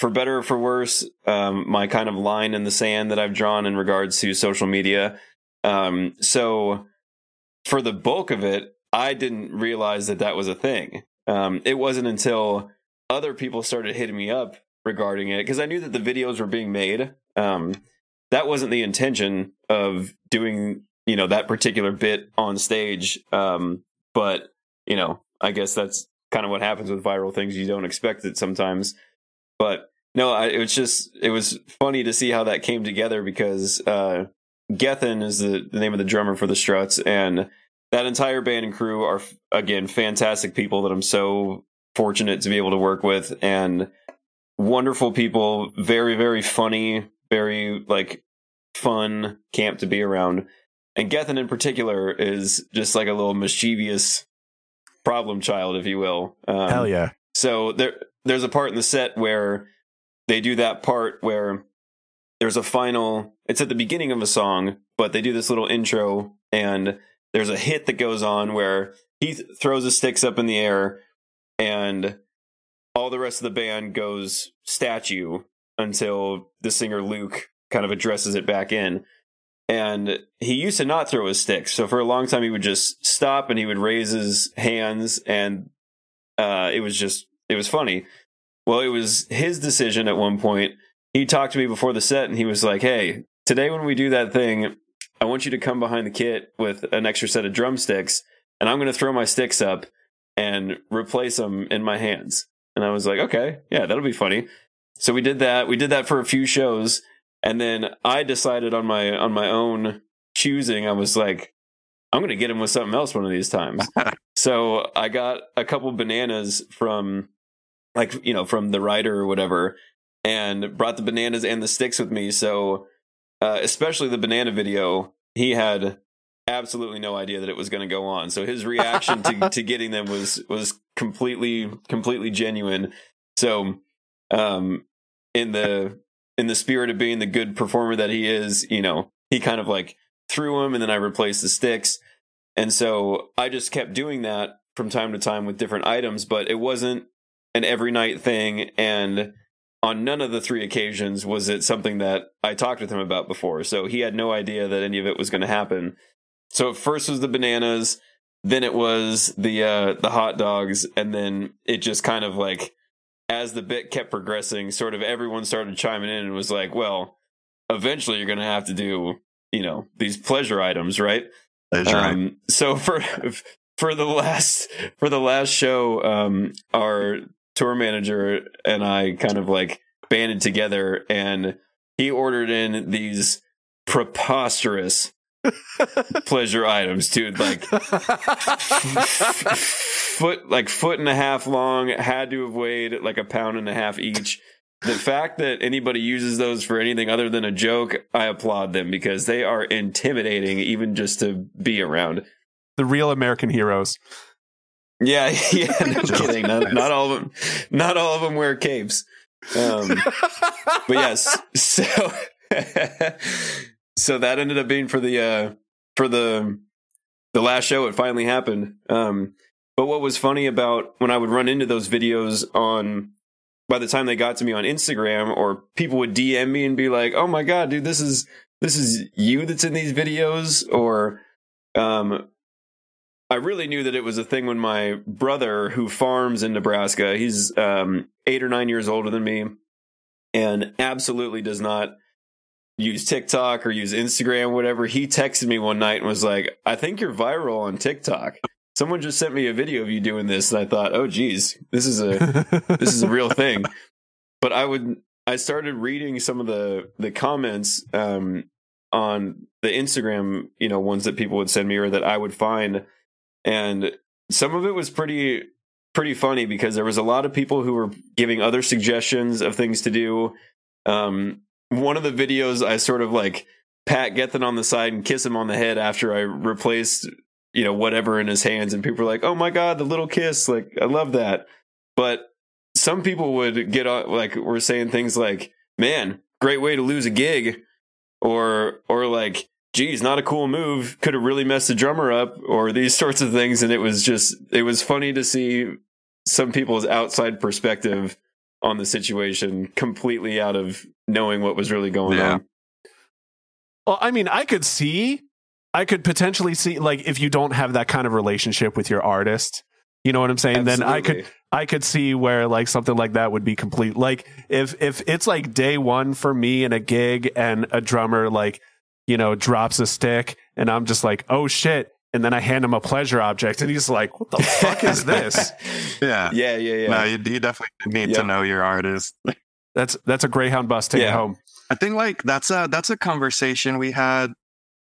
Speaker 2: for better or for worse, um, my kind of line in the sand that I've drawn in regards to social media. Um, so for the bulk of it, I didn't realize that that was a thing. Um, it wasn't until other people started hitting me up regarding it because I knew that the videos were being made. Um, that wasn't the intention of doing, you know, that particular bit on stage. Um, but you know, I guess that's kind of what happens with viral things. You don't expect it sometimes. But no, I, it was just it was funny to see how that came together because uh, Gethin is the, the name of the drummer for the Struts, and that entire band and crew are again fantastic people that I'm so fortunate to be able to work with, and wonderful people, very very funny, very like fun camp to be around. And Gethin in particular is just like a little mischievous problem child, if you will.
Speaker 3: Um, Hell yeah!
Speaker 2: So there there's a part in the set where they do that part where there's a final it's at the beginning of a song but they do this little intro and there's a hit that goes on where he th- throws his sticks up in the air and all the rest of the band goes statue until the singer luke kind of addresses it back in and he used to not throw his sticks so for a long time he would just stop and he would raise his hands and uh, it was just it was funny. Well, it was his decision at one point. He talked to me before the set and he was like, Hey, today when we do that thing, I want you to come behind the kit with an extra set of drumsticks and I'm going to throw my sticks up and replace them in my hands. And I was like, okay, yeah, that'll be funny. So we did that. We did that for a few shows. And then I decided on my, on my own choosing, I was like, I'm going to get him with something else one of these times. so I got a couple bananas from like, you know, from the writer or whatever and brought the bananas and the sticks with me. So, uh, especially the banana video, he had absolutely no idea that it was going to go on. So his reaction to, to getting them was, was completely, completely genuine. So, um, in the, in the spirit of being the good performer that he is, you know, he kind of like threw them and then I replaced the sticks. And so I just kept doing that from time to time with different items, but it wasn't an every night thing. And on none of the three occasions was it something that I talked with him about before. So he had no idea that any of it was going to happen. So at first was the bananas, then it was the uh, the hot dogs, and then it just kind of like as the bit kept progressing, sort of everyone started chiming in and was like, "Well, eventually you're going to have to do you know these pleasure items, right?"
Speaker 4: Pleasure. Um,
Speaker 2: so for for the last for the last show, um, our tour manager and I kind of like banded together, and he ordered in these preposterous pleasure items, dude. Like foot, like foot and a half long, had to have weighed like a pound and a half each the fact that anybody uses those for anything other than a joke, I applaud them because they are intimidating even just to be around.
Speaker 3: The real American heroes.
Speaker 2: Yeah, yeah, no kidding. Not, not, all of them. Not all of them wear capes. Um, but yes, so so that ended up being for the uh, for the the last show. It finally happened. Um, but what was funny about when I would run into those videos on by the time they got to me on Instagram or people would DM me and be like, "Oh my god, dude, this is this is you that's in these videos," or um, I really knew that it was a thing when my brother, who farms in Nebraska, he's um, eight or nine years older than me, and absolutely does not use TikTok or use Instagram, whatever. He texted me one night and was like, "I think you're viral on TikTok." someone just sent me a video of you doing this and i thought oh geez this is a this is a real thing but i would i started reading some of the the comments um on the instagram you know ones that people would send me or that i would find and some of it was pretty pretty funny because there was a lot of people who were giving other suggestions of things to do um one of the videos i sort of like pat Gethin on the side and kiss him on the head after I replaced you know whatever in his hands, and people are like, "Oh my god, the little kiss!" Like I love that. But some people would get on like we're saying things like, "Man, great way to lose a gig," or or like, "Geez, not a cool move. Could have really messed the drummer up," or these sorts of things. And it was just it was funny to see some people's outside perspective on the situation, completely out of knowing what was really going
Speaker 4: Yeah.
Speaker 2: on.
Speaker 3: Well, I mean, I could see, I could potentially see, like, if you don't have that kind of relationship with your artist, you know what I'm saying? Then I could, I could see where like something like that would be complete. Like, if if it's like day one for me in a gig and a drummer like, you know, drops a stick and I'm just like, oh shit, and then I hand him a pleasure object and he's like, what the fuck is this?
Speaker 4: Yeah.
Speaker 2: Yeah, yeah, yeah.
Speaker 4: No, you, you definitely need to know your artist.
Speaker 3: That's that's a Greyhound bus ticket
Speaker 2: Yeah.
Speaker 3: home.
Speaker 4: I think like that's a that's a conversation we had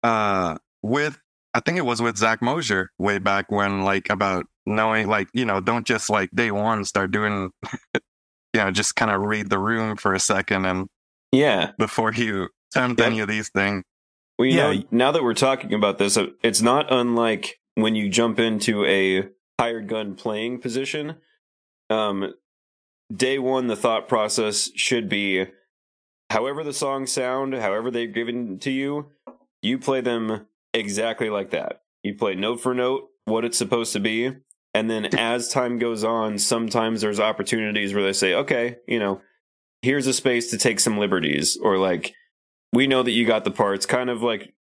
Speaker 4: uh with I think it was with Zach Mosier way back when like about knowing like you know don't just like day one start doing you know just kind of read the room for a second and
Speaker 2: yeah.
Speaker 4: before you attempt
Speaker 2: Yep.
Speaker 4: any of these things.
Speaker 2: Well, you
Speaker 3: Yeah.
Speaker 2: know, now that we're talking about this, uh, it's not unlike when you jump into a hired gun playing position. Um, day one, the thought process should be however the songs sound, however they're given to you, you play them exactly like that. You play note for note what it's supposed to be. And then as time goes on, sometimes there's opportunities where they say, okay, you know, here's a space to take some liberties or like, we know that you got the parts, kind of like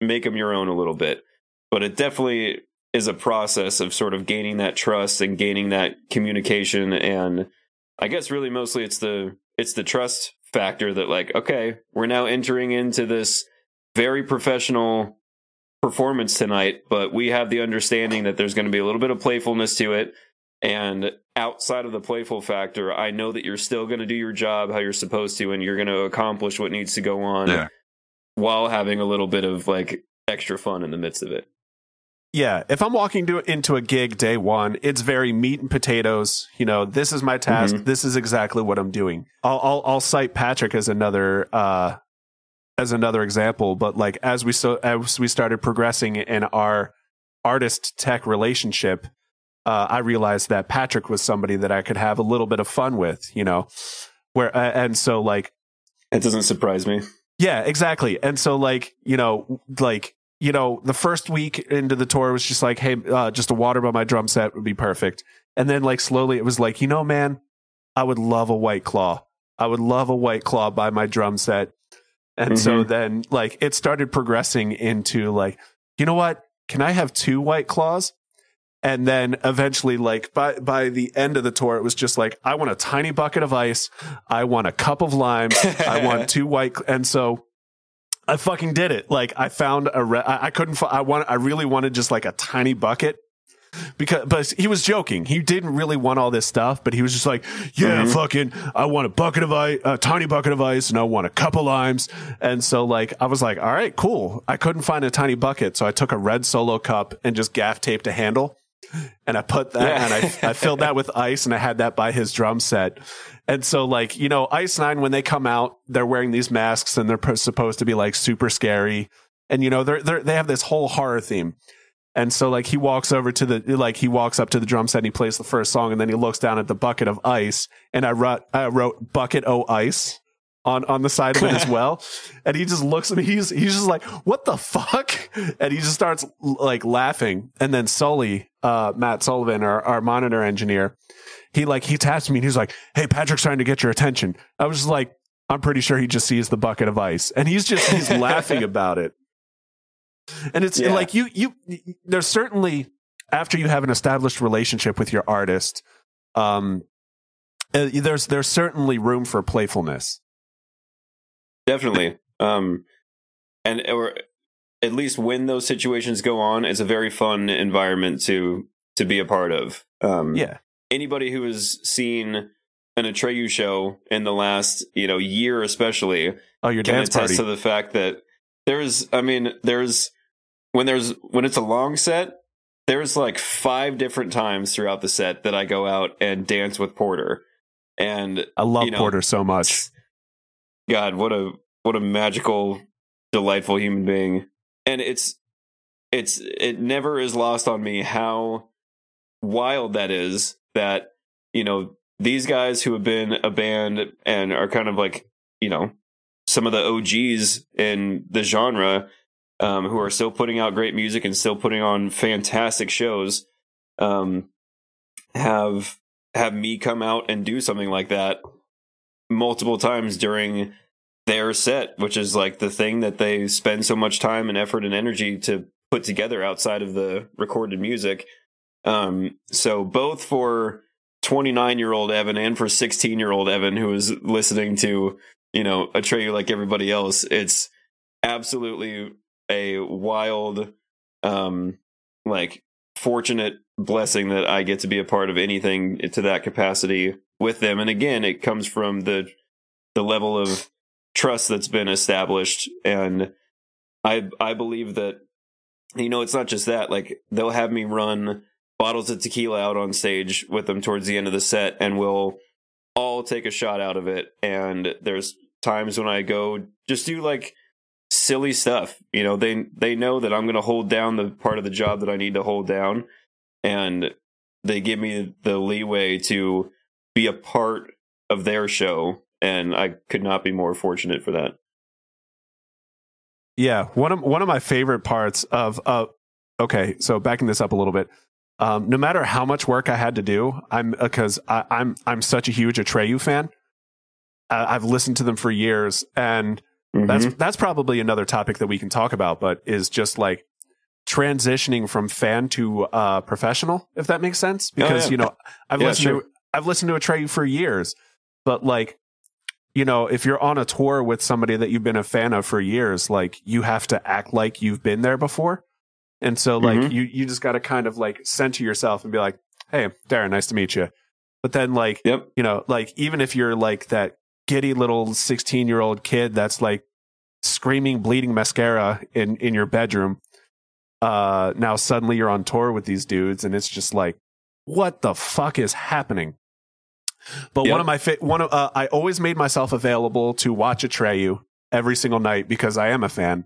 Speaker 2: make them your own a little bit. But it definitely is a process of sort of gaining that trust and gaining that communication and I guess really mostly it's the it's the trust factor that like okay, we're now entering into this very professional performance tonight, but we have the understanding that there's going to be a little bit of playfulness to it and outside of the playful factor, I know that you're still going to do your job how you're supposed to and you're going to accomplish what needs to go on
Speaker 4: Yeah.
Speaker 2: while having a little bit of like extra fun in the midst of it.
Speaker 3: Yeah, if I'm walking to, into a gig day one, it's very meat and potatoes. You know, this is my task.
Speaker 2: Mhm.
Speaker 3: This is exactly what I'm doing. I'll, I'll I'll cite Patrick as another uh as another example. But like as we so as we started progressing in our artist tech relationship, uh, I realized that Patrick was somebody that I could have a little bit of fun with. You know, where uh, and so like
Speaker 2: It doesn't surprise me.
Speaker 3: yeah, exactly. And so like, you know, like, you know, the first week into the tour was just like, hey, uh, just a water by my drum set would be perfect. And then like slowly it was like, you know, man, I would love a white claw. I would love a white claw by my drum set. And so then like it started progressing into like, you know what? Can I have two white claws? And then eventually, like by by the end of the tour, it was just like, I want a tiny bucket of ice, I want a cup of limes, I want two white, and so I fucking did it. Like I found a, re- I, I couldn't, I want, I really wanted just like a tiny bucket because, but he was joking. He didn't really want all this stuff, but he was just like, yeah,
Speaker 2: Mhm.
Speaker 3: fucking, I want a bucket of ice, a tiny bucket of ice, and I want a couple limes. And so like, I was like, all right, cool. I couldn't find a tiny bucket. So I took a red solo cup and just gaff taped a handle. And I put that
Speaker 2: Yeah.
Speaker 3: and I, I filled that with ice and I had that by his drum set. And so like, you know, Ice Nine, when they come out, they're wearing these masks and they're supposed to be like super scary. And you know, they're, they're, they have this whole horror theme. And so like he walks over to the, like he walks up to the drum set and he plays the first song and then he looks down at the bucket of ice and I wrote, I wrote bucket o ice on, on the side of it as well. And he just looks at me. He's, he's just like, what the fuck? And he just starts like laughing. And then Sully, uh, Matt Sullivan, our, our monitor engineer, he like, he taps me and he's like, Hey, Patrick's trying to get your attention. I was just like, I'm pretty sure he just sees the bucket of ice and he's just, he's laughing about it. And it's
Speaker 2: Yeah.
Speaker 3: like you, you, there's certainly after you have an established relationship with your artist, um, uh, there's there's certainly room for playfulness.
Speaker 2: Definitely. Um, and or at least when those situations go on, it's a very fun environment to to be a part of. Um,
Speaker 3: Yeah,
Speaker 2: anybody who has seen an Atreyu show in the last you know year, especially,
Speaker 3: oh, your
Speaker 2: can
Speaker 3: dance
Speaker 2: attest
Speaker 3: party.
Speaker 2: to the fact that there's. I mean, there's when there's when it's a long set. There's like five different times throughout the set that I go out and dance with Porter, and
Speaker 3: I love
Speaker 2: you know,
Speaker 3: Porter so much.
Speaker 2: God, what a what a magical, delightful human being. And it's it's it never is lost on me how wild that is that you know these guys who have been a band and are kind of like you know some of the OGs in the genre um, who are still putting out great music and still putting on fantastic shows um, have have me come out and do something like that multiple times during their set, which is like the thing that they spend so much time and effort and energy to put together outside of the recorded music. Um, so both for 29 year old Evan and for 16 year old Evan, who is listening to, you know, a Atreyu like everybody else, it's absolutely a wild, um, like fortunate blessing that I get to be a part of anything to that capacity with them. And again, it comes from the the level of trust that's been established. And I I believe that you know it's not just that. Like they'll have me run bottles of tequila out on stage with them towards the end of the set, and we'll all take a shot out of it. And there's times when I go just do like silly stuff. You know, they they know that I'm going to hold down the part of the job that I need to hold down, and they give me the leeway to be a part of their show, and I could not be more fortunate for that.
Speaker 3: Yeah, one of one of my favorite parts of uh okay, so backing this up a little bit. Um, no matter how much work I had to do, I'm because I, I'm I'm such a huge Atreyu fan. Uh, I've listened to them for years, and mm-hmm. that's that's probably another topic that we can talk about. But is just like transitioning from fan to uh, professional, if that makes sense. Because oh, yeah. you know I've yeah, listened sure. to I've listened to a Atreyu for years, but like you know, if you're on a tour with somebody that you've been a fan of for years, like you have to act like you've been there before. And so like mm-hmm. you you just got to kind of like center yourself and be like, "Hey, Darren, nice to meet you." But then like, yep. you know, like even if you're like that giddy little 16-year-old kid that's like screaming bleeding mascara in in your bedroom, uh now suddenly you're on tour with these dudes and it's just like what the fuck is happening? But yep. one of my fa- one of uh, I always made myself available to watch Atreyu every single night because I am a fan.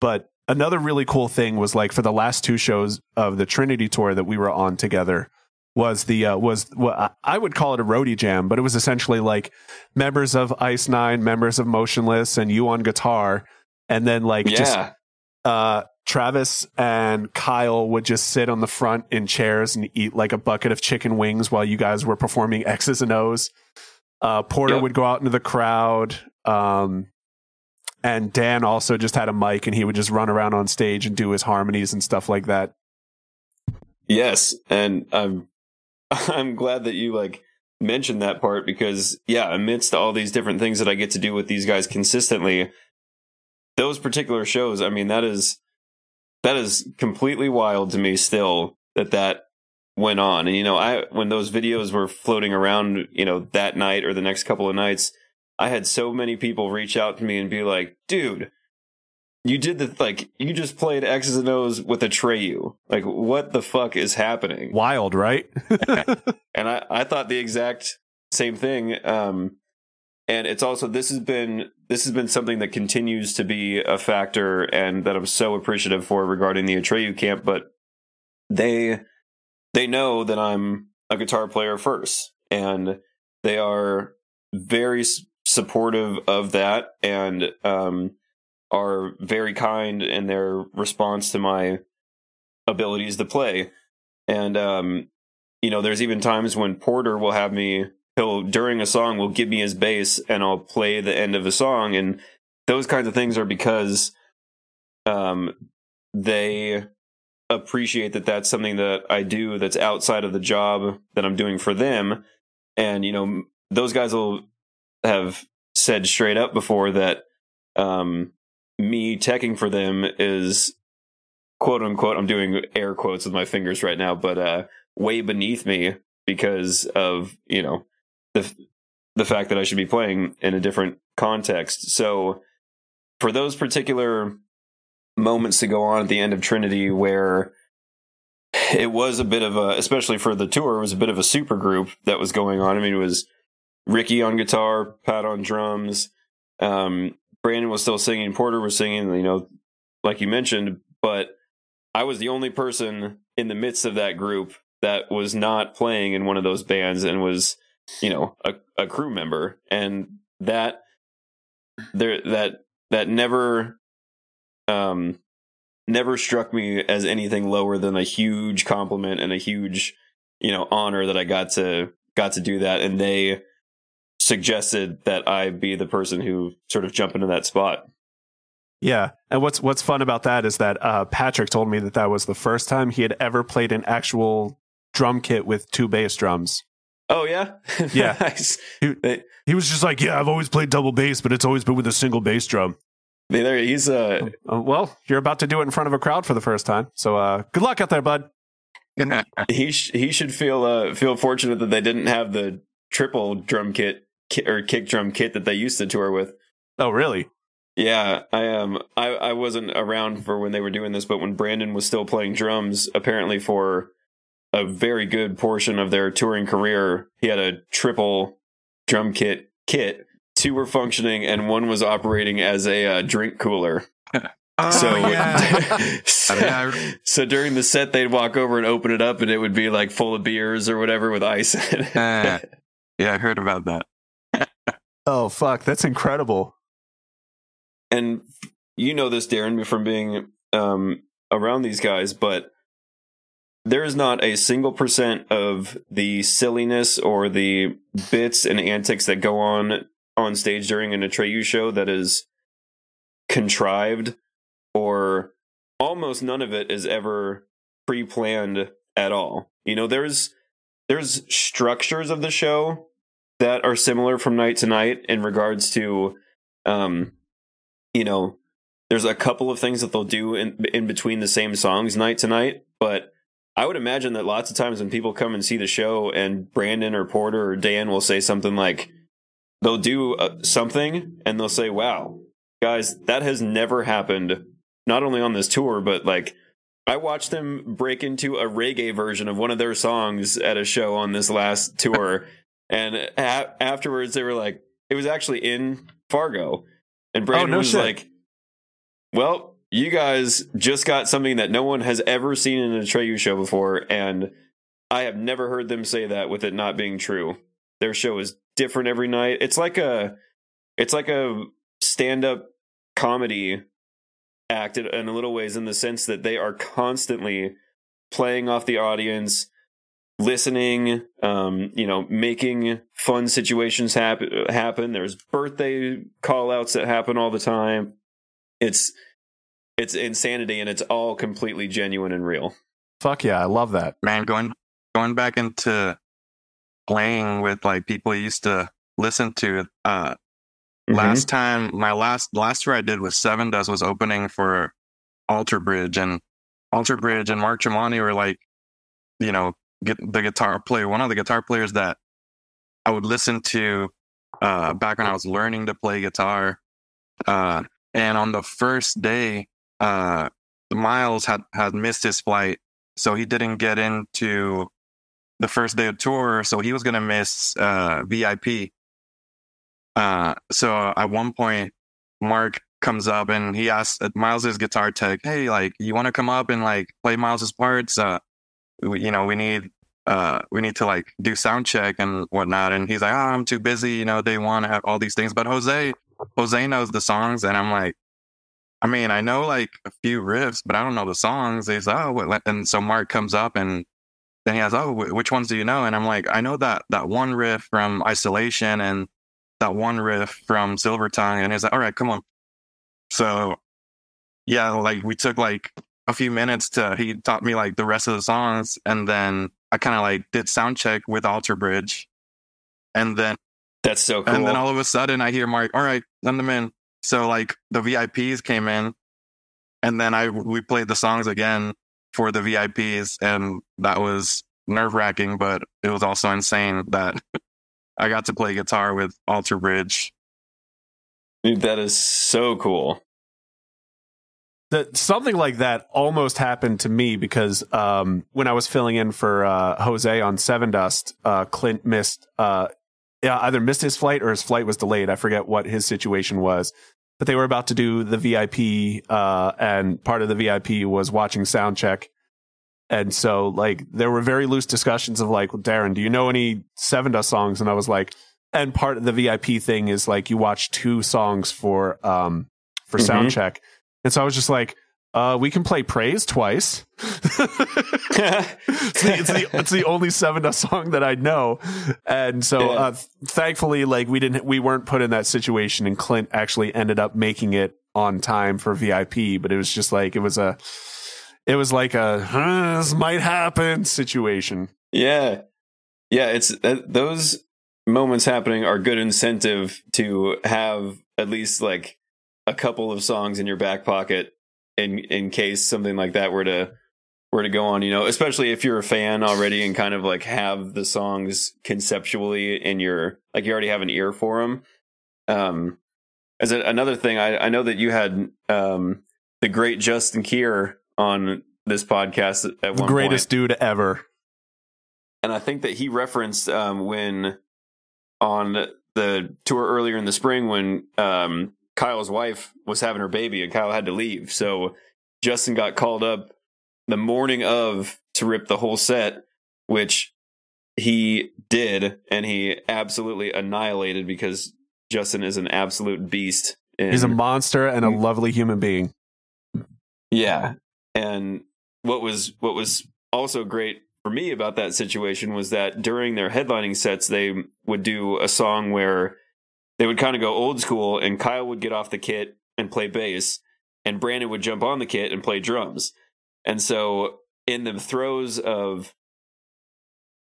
Speaker 3: But another really cool thing was like for the last two shows of the Trinity tour that we were on together was the uh, was well, I would call it a roadie jam, but it was essentially like members of Ice Nine, members of Motionless, and you on guitar, and then like yeah. just uh, Travis and Kyle would just sit on the front in chairs and eat like a bucket of chicken wings while you guys were performing X's and O's. Uh, Porter yep. would go out into the crowd. Um, and Dan also just had a mic and he would just run around on stage and do his harmonies and stuff like that.
Speaker 2: Yes. And I'm, I'm glad that you like mentioned that part because yeah, amidst all these different things that I get to do with these guys consistently, those particular shows, I mean, that is that is completely wild to me still that that went on. And you know, I when those videos were floating around, you know, that night or the next couple of nights, I had so many people reach out to me and be like, "Dude, you did the like you just played X's and O's with Atreyu. Like, what the fuck is happening?
Speaker 3: Wild, right?"
Speaker 2: and I I thought the exact same thing. Um, and it's also this has been this has been something that continues to be a factor and that I'm so appreciative for regarding the Atreyu camp but they they know that I'm a guitar player first and they are very supportive of that and um, are very kind in their response to my abilities to play. And um, you know there's even times when Porter will have me he'll during a song will give me his bass and I'll play the end of a song. And those kinds of things are because um they appreciate that that's something that I do that's outside of the job that I'm doing for them. And you know those guys will have said straight up before that um me teching for them is quote unquote I'm doing air quotes with my fingers right now but uh way beneath me because of you know the the fact that I should be playing in a different context. So for those particular moments to go on at the end of Trinity where it was a bit of a especially for the tour, it was a bit of a super group that was going on. I mean it was Ricky on guitar, Pat on drums, um, Brandon was still singing, Porter was singing, you know, like you mentioned, but I was the only person in the midst of that group that was not playing in one of those bands and was, you know, a, a crew member, and that there that that never um never struck me as anything lower than a huge compliment and a huge you know honor that I got to got to do that. And they suggested that I be the person who sort of jump into that spot.
Speaker 3: Yeah, and what's what's fun about that is that uh, Patrick told me that that was the first time he had ever played an actual drum kit with two bass drums.
Speaker 2: Oh yeah,
Speaker 3: Yeah.
Speaker 2: nice.
Speaker 3: He, he was just like, "Yeah, I've always played double bass, but it's always been with a single bass drum."
Speaker 2: They- there he's uh
Speaker 3: Uh, well, you're about to do it in front of a crowd for the first time, so uh, good luck out there, bud.
Speaker 2: he sh- he should feel uh feel fortunate that they didn't have the triple drum kit, ki- or kick drum kit that they used to tour with.
Speaker 3: Oh, really?
Speaker 2: Yeah, I um I I wasn't around for when they were doing this, but when Brandon was still playing drums, apparently for a very good portion of their touring career, he had a triple drum kit kit. Two were functioning, and one was operating as a uh, drink cooler.
Speaker 4: Oh,
Speaker 2: so,
Speaker 4: yeah.
Speaker 2: so,
Speaker 4: Yeah, I-
Speaker 2: so during the set, they'd walk over and open it up, and it would be like full of beers or whatever with ice in it.
Speaker 4: Uh, yeah, I heard about that.
Speaker 3: Oh, fuck, that's incredible.
Speaker 2: and you know this, Darren, from being um, around these guys, but there is not a single percent of the silliness or the bits and antics that go on on stage during an Atreyu show that is contrived or almost none of it is ever pre-planned at all. You know, there's there's structures of the show that are similar from night to night in regards to um you know, there's a couple of things that they'll do in in between the same songs night to night, but I would imagine that lots of times when people come and see the show and Brandon or Porter or Dan will say something like they'll do uh, something and they'll say, "Wow, guys, that has never happened not only on this tour but like I watched them break into a reggae version of one of their songs at a show on this last tour and a- afterwards they were like it was actually in Fargo and oh, Brandon
Speaker 3: no
Speaker 2: was
Speaker 3: shit.
Speaker 2: like, "Well, you guys just got something that no one has ever seen in Atreyu show before, and I have never heard them say that with it not being true. Their show is different every night. It's like a, it's like a stand-up comedy act in a little ways, in the sense that they are constantly playing off the audience." Listening um you know making fun situations happen happen there's birthday call outs that happen all the time it's it's insanity and it's all completely genuine and real
Speaker 3: Fuck yeah, I love that.
Speaker 4: Man, going going back into playing with like people you used to listen to. Uh,
Speaker 2: Mm-hmm.
Speaker 4: Last time, my last last tour I did with Sevendust was opening for Alter Bridge, and Alter Bridge and Mark Tremonti were like, you know, get the guitar player, one of the guitar players that I would listen to uh, back when I was learning to play guitar. Uh, and on the first day, uh, Myles had had missed his flight, so he didn't get into the first day of tour. So he was gonna miss uh, VIP. Uh, so at one point, Mark comes up and he asks uh, Myles's guitar tech, "Hey, like, you want to come up and like play Myles's parts? You know, we need uh, we need to like do sound check and whatnot." And he's like, "Oh, I'm too busy. You know, they want to have all these things." But Jose, Jose knows the songs, and I'm like, I mean, I know like a few riffs, but I don't know the songs. He's like, oh, what? and so Mark comes up and then he has, oh, which ones do you know? And I'm like, I know that that one riff from Isolation and that one riff from Silver Tongue. And he's like, all right, come on. So yeah, like we took like a few minutes to he taught me like the rest of the songs, and then I kind of like did sound check with Alter Bridge, and then
Speaker 2: that's so cool
Speaker 4: and then all of a sudden I hear Mark, all right, send them in. So like the VIPs came in and then I we played the songs again for the VIPs and that was nerve wracking, but it was also insane that I got to play guitar with Alter Bridge.
Speaker 2: Dude, that is so cool
Speaker 3: that something like that almost happened to me because um, when I was filling in for uh, Jose on Sevendust, uh, Clint missed uh, either missed his flight or his flight was delayed. I forget what his situation was. but they were about to do the VIP, uh, and part of the VIP was watching sound check. And so, like, there were very loose discussions of like, Darren, do you know any Sevendust songs? And I was like, and part of the VIP thing is like you watch two songs for um for
Speaker 2: Mhm.
Speaker 3: sound check. And so I was just like, uh, we can play praise twice. it's, the, it's, the, it's the only Sevendust song that I know, and so
Speaker 2: Yeah.
Speaker 3: uh, thankfully, like we didn't, we weren't put in that situation, and Clint actually ended up making it on time for VIP. But it was just like it was a, it was like a "Huh, this might happen situation.
Speaker 2: Yeah. Yeah, it's that, those moments happening are good incentive to have at least like a couple of songs in your back pocket in in case something like that were to were to go on, you know, especially if you're a fan already and kind of like have the songs conceptually in your like you already have an ear for them. Um as a, another thing, I, I know that you had um the great Justin Kier on this podcast at
Speaker 3: The
Speaker 2: one point
Speaker 3: greatest dude ever.
Speaker 2: and I think that he referenced um, when on the tour earlier in the spring when um, Kyle's wife was having her baby and Kyle had to leave. So Justin got called up the morning of to rip the whole set, which he did, and he absolutely annihilated because Justin is an absolute beast. And
Speaker 3: He's a monster and a lovely human being.
Speaker 2: yeah. And what was what was also great for me about that situation was that during their headlining sets they would do a song where they would kind of go old school and Kyle would get off the kit and play bass and Brandon would jump on the kit and play drums. And so in the throes of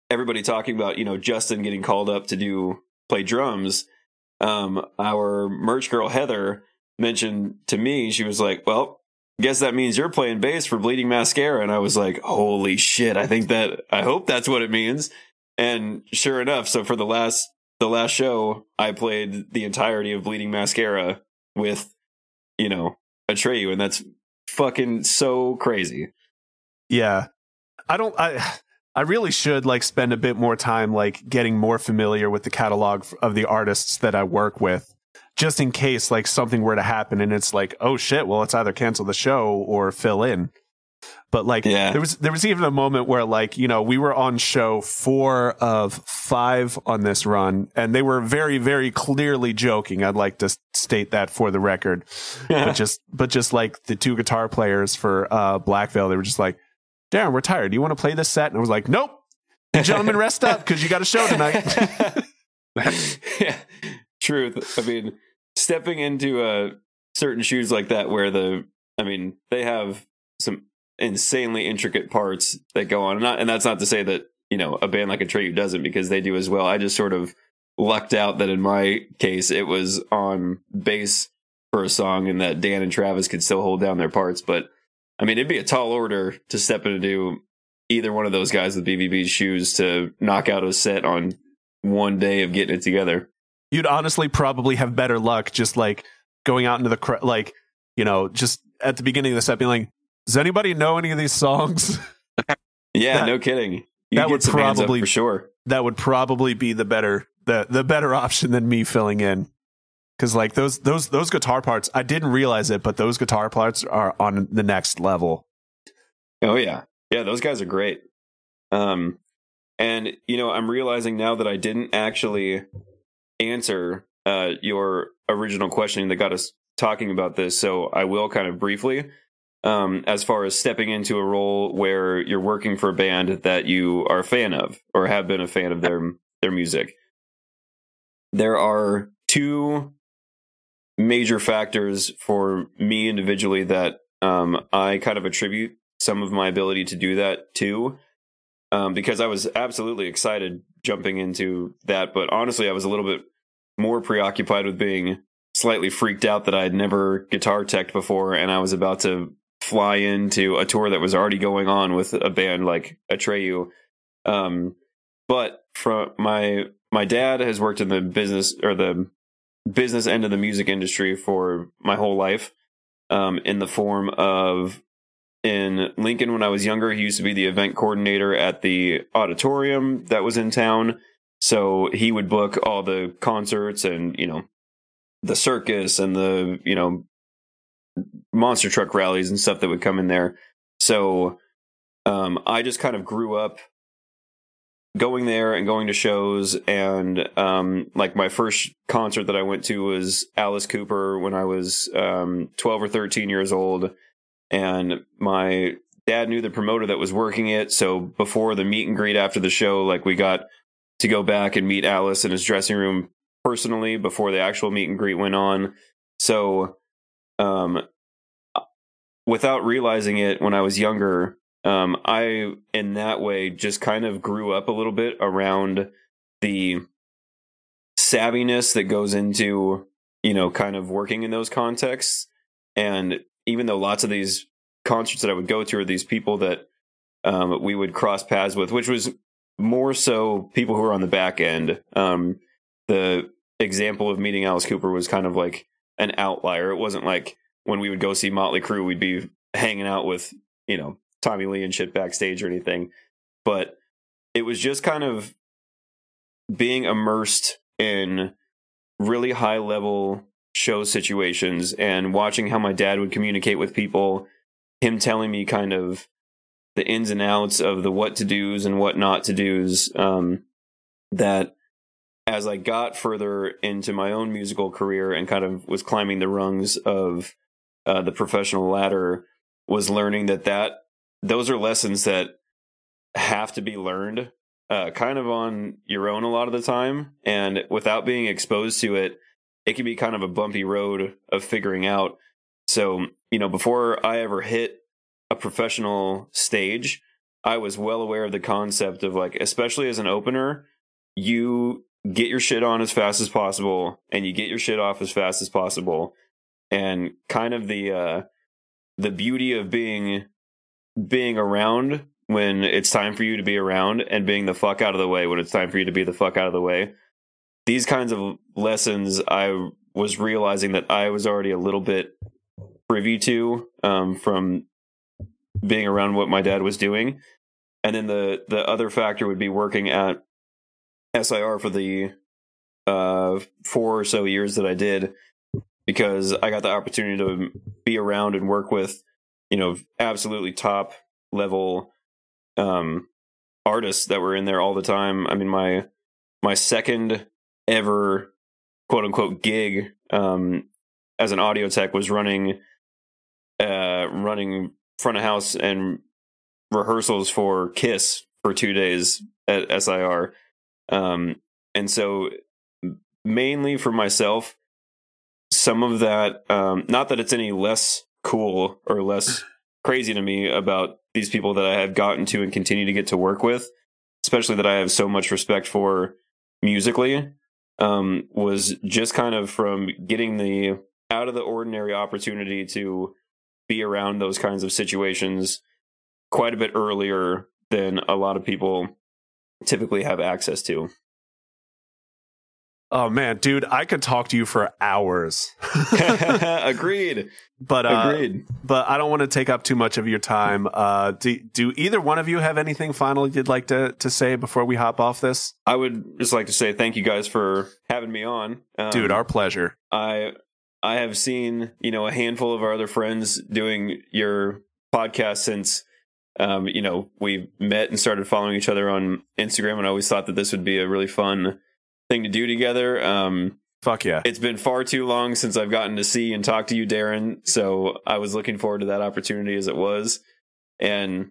Speaker 2: everybody talking about, you know, Justin getting called up to do play drums, um our merch girl Heather mentioned to me she was like, "Well, guess that means you're playing bass for Bleeding Mascara. And I was like, holy shit. I think that, I hope that's what it means. And sure enough, so for the last, the last show, I played the entirety of Bleeding Mascara with, you know, Atreyu. And that's fucking so crazy.
Speaker 3: Yeah. I don't I I really should like spend a bit more time like getting more familiar with the catalog of the artists that I work with just in case like something were to happen and it's like oh shit well let's either cancel the show or fill in. But like
Speaker 2: Yeah.
Speaker 3: there was there was even a moment where like you know we were on show 4 of 5 on this run and they were very very clearly joking. I'd like to state that for the record but just but just like the two guitar players for uh Black Veil, they were just like, Darren, we're tired. Do you want to play this set? And I was like, Nope. You gentlemen, rest up because you got a show tonight.
Speaker 2: yeah, truth. I mean, stepping into uh, certain shoes like that, where the, I mean, they have some insanely intricate parts that go on, and, not, and that's not to say that you know a band like a Atreyu doesn't, because they do as well. I just sort of lucked out that in my case it was on bass for a song, and that Dan and Travis could still hold down their parts. But I mean, it'd be a tall order to step into either one of those guys with BVB's shoes to knock out a set on one day of getting it together.
Speaker 3: You'd honestly probably have better luck just like going out into the cr- like, you know, just at the beginning of the set being like, does anybody know any of these songs?
Speaker 2: Yeah,
Speaker 3: That-
Speaker 2: no kidding. You
Speaker 3: that would
Speaker 2: some hands up
Speaker 3: probably-
Speaker 2: for sure.
Speaker 3: that would probably be the better the the better option than me filling in. Cause like those those those guitar parts, I didn't realize it, but those guitar parts are on the next level.
Speaker 2: Oh yeah, yeah. Those guys are great. Um, and you know, I'm realizing now that I didn't actually answer uh your original question that got us talking about this. So I will kind of briefly. Um, as far as stepping into a role where you're working for a band that you are a fan of or have been a fan of their their music, there are two major factors for me individually that um, I kind of attribute some of my ability to do that to, um, because I was absolutely excited jumping into that. But honestly, I was a little bit more preoccupied with being slightly freaked out that I had never guitar teched before, and I was about to fly into a tour that was already going on with a band like Atreyu. Um, but from my my dad has worked in the business or the business end of the music industry for my whole life um, in the form of in Lincoln when I was younger. He used to be the event coordinator at the auditorium that was in town. So he would book all the concerts and, you know, the circus and the you know monster truck rallies and stuff that would come in there. So um, I just kind of grew up going there and going to shows and um, like my first concert that I went to was Alice Cooper when I was um, 12 or 13 years old. And my dad knew the promoter that was working it. So before the meet and greet after the show like we got to go back and meet Alice in his dressing room personally before the actual meet and greet went on. So um without realizing it when I was younger um, I, in that way, just kind of grew up a little bit around the savviness that goes into, you know, kind of working in those contexts. And even though lots of these concerts that I would go to are these people that um, we would cross paths with, which was more so people who were on the back end. Um, the example of meeting Alice Cooper was kind of like an outlier. It wasn't like when we would go see Motley Crue, we'd be hanging out with, you know, Tommy Lee and shit backstage or anything. But it was just kind of being immersed in really high level show situations and watching how my dad would communicate with people, him telling me kind of the ins and outs of the what to do's and what not to do's. Um, that as I got further into my own musical career and kind of was climbing the rungs of uh, the professional ladder, was learning that that those are lessons that have to be learned uh, kind of on your own a lot of the time. And without being exposed to it, it can be kind of a bumpy road of figuring out. So, you know, before I ever hit a professional stage, I was well aware of the concept of like, especially as an opener, you get your shit on as fast as possible and you get your shit off as fast as possible. And kind of the, uh, the beauty of being being around when it's time for you to be around and being the fuck out of the way when it's time for you to be the fuck out of the way. These kinds of lessons I was realizing that I was already a little bit privy to um, from being around what my dad was doing. And then the the other factor would be working at SIR for the uh, four or so years that I did because I got the opportunity to be around and work with you know, absolutely top level um artists that were in there all the time. I mean, my my second ever quote unquote gig um as an audio tech was running uh running front of house and rehearsals for Kiss for 2 days at SIR. Um and so mainly for myself some of that um not that it's any less cool or less crazy to me about these people that I have gotten to and continue to get to work with, especially that I have so much respect for musically, um, was just kind of from getting the out of the ordinary opportunity to be around those kinds of situations quite a bit earlier than a lot of people typically have access to.
Speaker 3: Oh man, dude, I could talk to you for hours.
Speaker 2: Agreed.
Speaker 3: But uh,
Speaker 2: Agreed.
Speaker 3: But I don't want to take up too much of your time. Uh, do, do either one of you have anything final you'd like to to say before we hop off this?
Speaker 2: I would just like to say thank you guys for having me on,
Speaker 3: um, dude. Our pleasure.
Speaker 2: I I have seen you know a handful of our other friends doing your podcast since um, you know we met and started following each other on Instagram, and I always thought that this would be a really fun thing to do together. Um,
Speaker 3: Fuck yeah.
Speaker 2: It's been far too long since I've gotten to see and talk to you, Darren. So I was looking forward to that opportunity as it was. And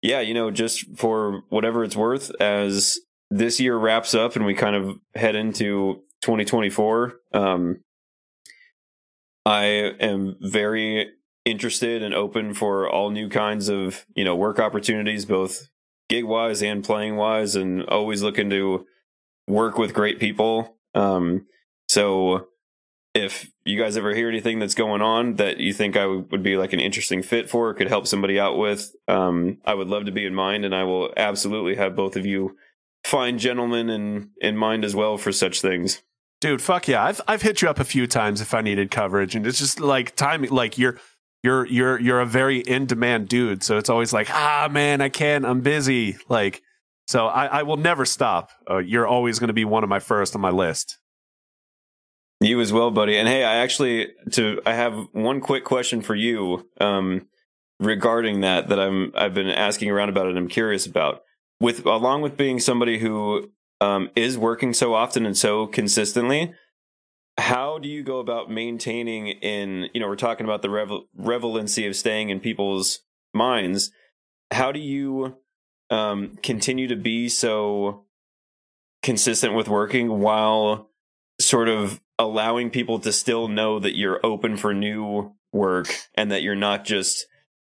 Speaker 2: yeah, you know, just for whatever it's worth, as this year wraps up and we kind of head into 2024, um, I am very interested and open for all new kinds of, you know, work opportunities, both gig wise and playing wise, and always looking to work with great people. Um, so if you guys ever hear anything that's going on that you think I would be like an interesting fit for, could help somebody out with, um, I would love to be in mind, and I will absolutely have both of you fine gentlemen in in mind as well for such things.
Speaker 3: Dude, fuck yeah! I've I've hit you up a few times if I needed coverage, and it's just like time. Like you're you're you're you're a very in demand dude, so it's always like, ah, man, I can't, I'm busy. Like so I, I will never stop. Uh, you're always going to be one of my first on my list.
Speaker 2: You as well, buddy. And hey, I actually to I have one quick question for you um, regarding that that I'm I've been asking around about and I'm curious about. With along with being somebody who um, is working so often and so consistently, how do you go about maintaining in you know we're talking about the revel- relevancy of staying in people's minds. How do you um, continue to be so consistent with working while sort of allowing people to still know that you're open for new work and that you're not just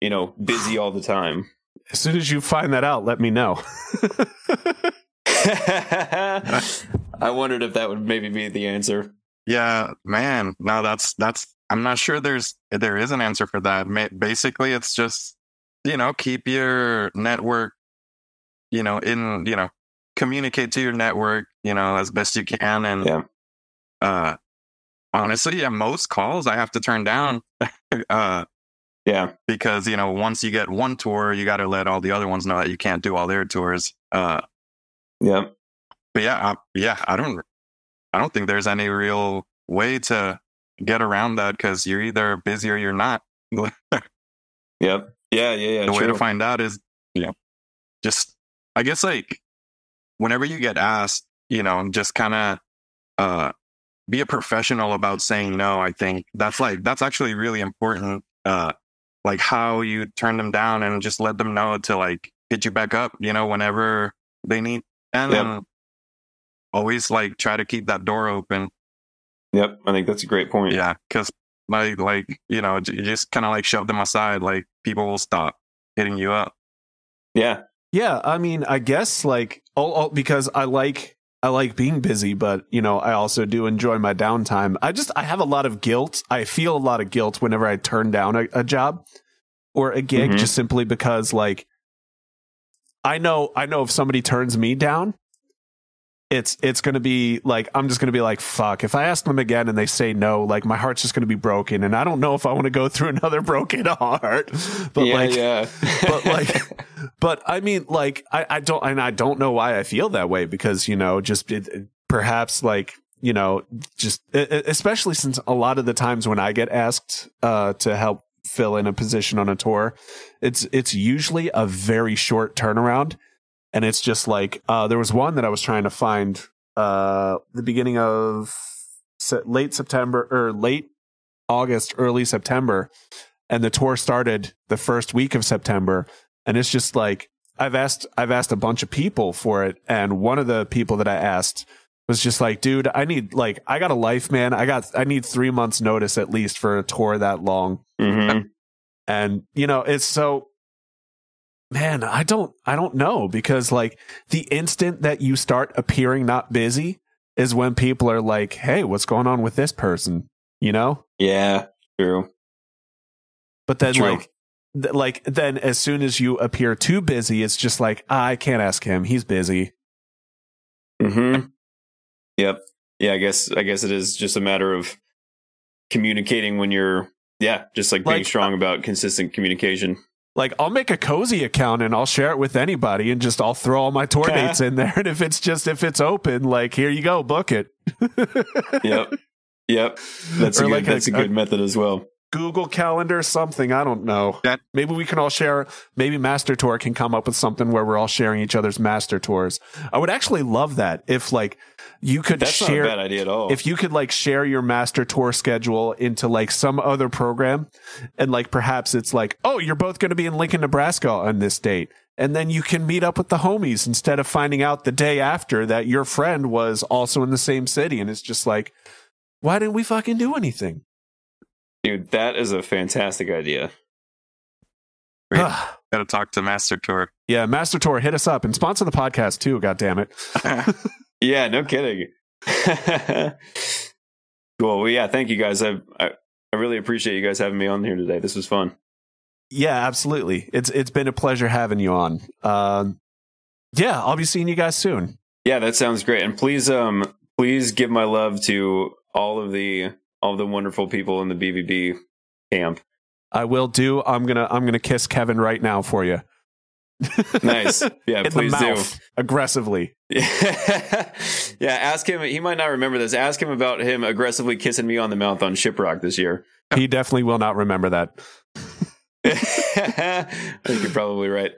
Speaker 2: you know busy all the time?
Speaker 3: As soon as you find that out, let me know.
Speaker 2: i wondered if that would maybe be the answer
Speaker 4: Yeah, man. No, that's that's. I'm not sure there's there is an answer for that. Basically, it's just you know keep your network, you know, in you know communicate to your network, you know, as best you can, and
Speaker 2: Yeah.
Speaker 4: uh, honestly, yeah, most calls I have to turn down, uh,
Speaker 2: yeah
Speaker 4: because you know once you get one tour, you got to let all the other ones know that you can't do all their tours. Uh,
Speaker 2: yeah
Speaker 4: but yeah, I, yeah, I don't, I don't think there's any real way to get around that because you're either busy or you're not.
Speaker 2: yep yeah yeah yeah the
Speaker 4: way to find out is, you know, just, I guess like whenever you get asked, you know, just kind of, uh, be a professional about saying no. I think that's like, that's actually really important. Uh, like how you turn them down and just let them know to like hit you back up, you know, whenever they need. And
Speaker 2: Yep.
Speaker 4: then always like try to keep that door open.
Speaker 2: yep i think that's a great point
Speaker 4: Yeah, because like like you know j- you just kind of like shove them aside. Like people will stop hitting you up.
Speaker 2: yeah
Speaker 3: Yeah, I mean, I guess like all, all, because I like I like being busy, but you know, I also do enjoy my downtime. I just I have a lot of guilt. I feel a lot of guilt whenever I turn down a, a job or a gig,
Speaker 2: Mhm.
Speaker 3: just simply because like I know I know if somebody turns me down, it's it's going to be like I'm just going to be like fuck. If I ask them again and they say no, like my heart's just going to be broken, and I don't know if I want to go through another broken heart. But
Speaker 2: yeah,
Speaker 3: like,
Speaker 2: yeah.
Speaker 3: but like but I mean, like, I, I don't, and I don't know why I feel that way because, you know, just it, perhaps like, you know, just especially since a lot of the times when I get asked uh, to help fill in a position on a tour, it's it's usually a very short turnaround, and it's just like uh, there was one that I was trying to find uh, the beginning of se- late September or late August, early September, and the tour started the first week of September. And it's just like I've asked I've asked a bunch of people for it. And one of the people that I asked was just like dude I need like I got a life man. I got I need 3 months notice at least for a tour that long.
Speaker 2: Mhm.
Speaker 3: and you know it's so man I don't I don't know because like the instant that you start appearing not busy is when people are like hey what's going on with this person you know
Speaker 2: Yeah, true.
Speaker 3: But then
Speaker 2: True.
Speaker 3: like th- like then as soon as you appear too busy, it's just like "Ah, I can't ask him. He's busy.
Speaker 2: hmm Yep. Yeah, I guess I guess it is just a matter of communicating when you're yeah, just like being
Speaker 3: Like,
Speaker 2: strong about consistent communication.
Speaker 3: Like I'll make a Cozi account and I'll share it with anybody and just I'll throw all my tour
Speaker 2: Yeah.
Speaker 3: dates in there. And if it's just if it's open, like here you go, book it.
Speaker 2: Yep. Yep. That's a good
Speaker 3: like
Speaker 2: that's a, good method as well.
Speaker 3: Google Calendar, something. I don't know.
Speaker 4: That-
Speaker 3: maybe we can all share. Maybe Master Tour can come up with something where we're all sharing each other's Master Tours. I would actually love that if like you could
Speaker 2: That's
Speaker 3: share.
Speaker 2: not a bad idea at all.
Speaker 3: if you could like share your master tour schedule into like some other program and like perhaps it's like oh you're both going to be in lincoln nebraska on this date and then you can meet up with the homies instead of finding out the day after that your friend was also in the same city and it's just like why didn't we fucking do anything
Speaker 2: Dude, that is a fantastic idea.
Speaker 4: Great. Got to talk to Master Tour.
Speaker 3: yeah master tour hit us up and sponsor the podcast too god damn it
Speaker 2: Yeah, no kidding. cool. Well, yeah, thank you guys. I, I I really appreciate you guys having me on here today. This was fun.
Speaker 3: yeah absolutely it's it's been a pleasure having you on um yeah i'll be seeing you guys soon
Speaker 2: Yeah, that sounds great. And please, um, please give my love to all of the all the wonderful people in the BVB camp.
Speaker 3: i will do i'm gonna i'm gonna kiss kevin right now for you
Speaker 2: Nice. Yeah, please do.
Speaker 3: aggressively.
Speaker 2: yeah, ask him. He might not remember this. Ask him about him aggressively kissing me on the mouth on ShipRocked this year.
Speaker 3: He definitely will not remember that.
Speaker 2: I think you're probably right.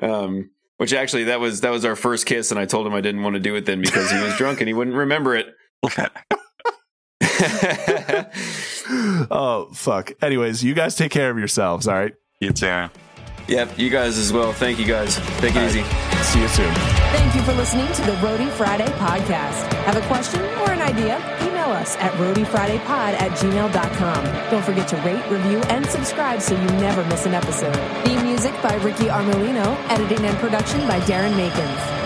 Speaker 2: Um, which actually, that was that was our first kiss, and I told him I didn't want to do it then because he was drunk and he wouldn't remember it.
Speaker 3: oh fuck. Anyways, you guys take care of yourselves. All right.
Speaker 4: You too.
Speaker 2: Yep, you guys as well. Thank you guys. Take it
Speaker 3: All
Speaker 2: easy.
Speaker 3: right. See you soon.
Speaker 1: Thank you for listening to the Roadie Friday podcast. Have a question or an idea? Email us at roadiefridaypod at gmail.com. Don't forget to rate, review, and subscribe so you never miss an episode. Theme music by Ricky Armellino, editing and production by Darren Makins.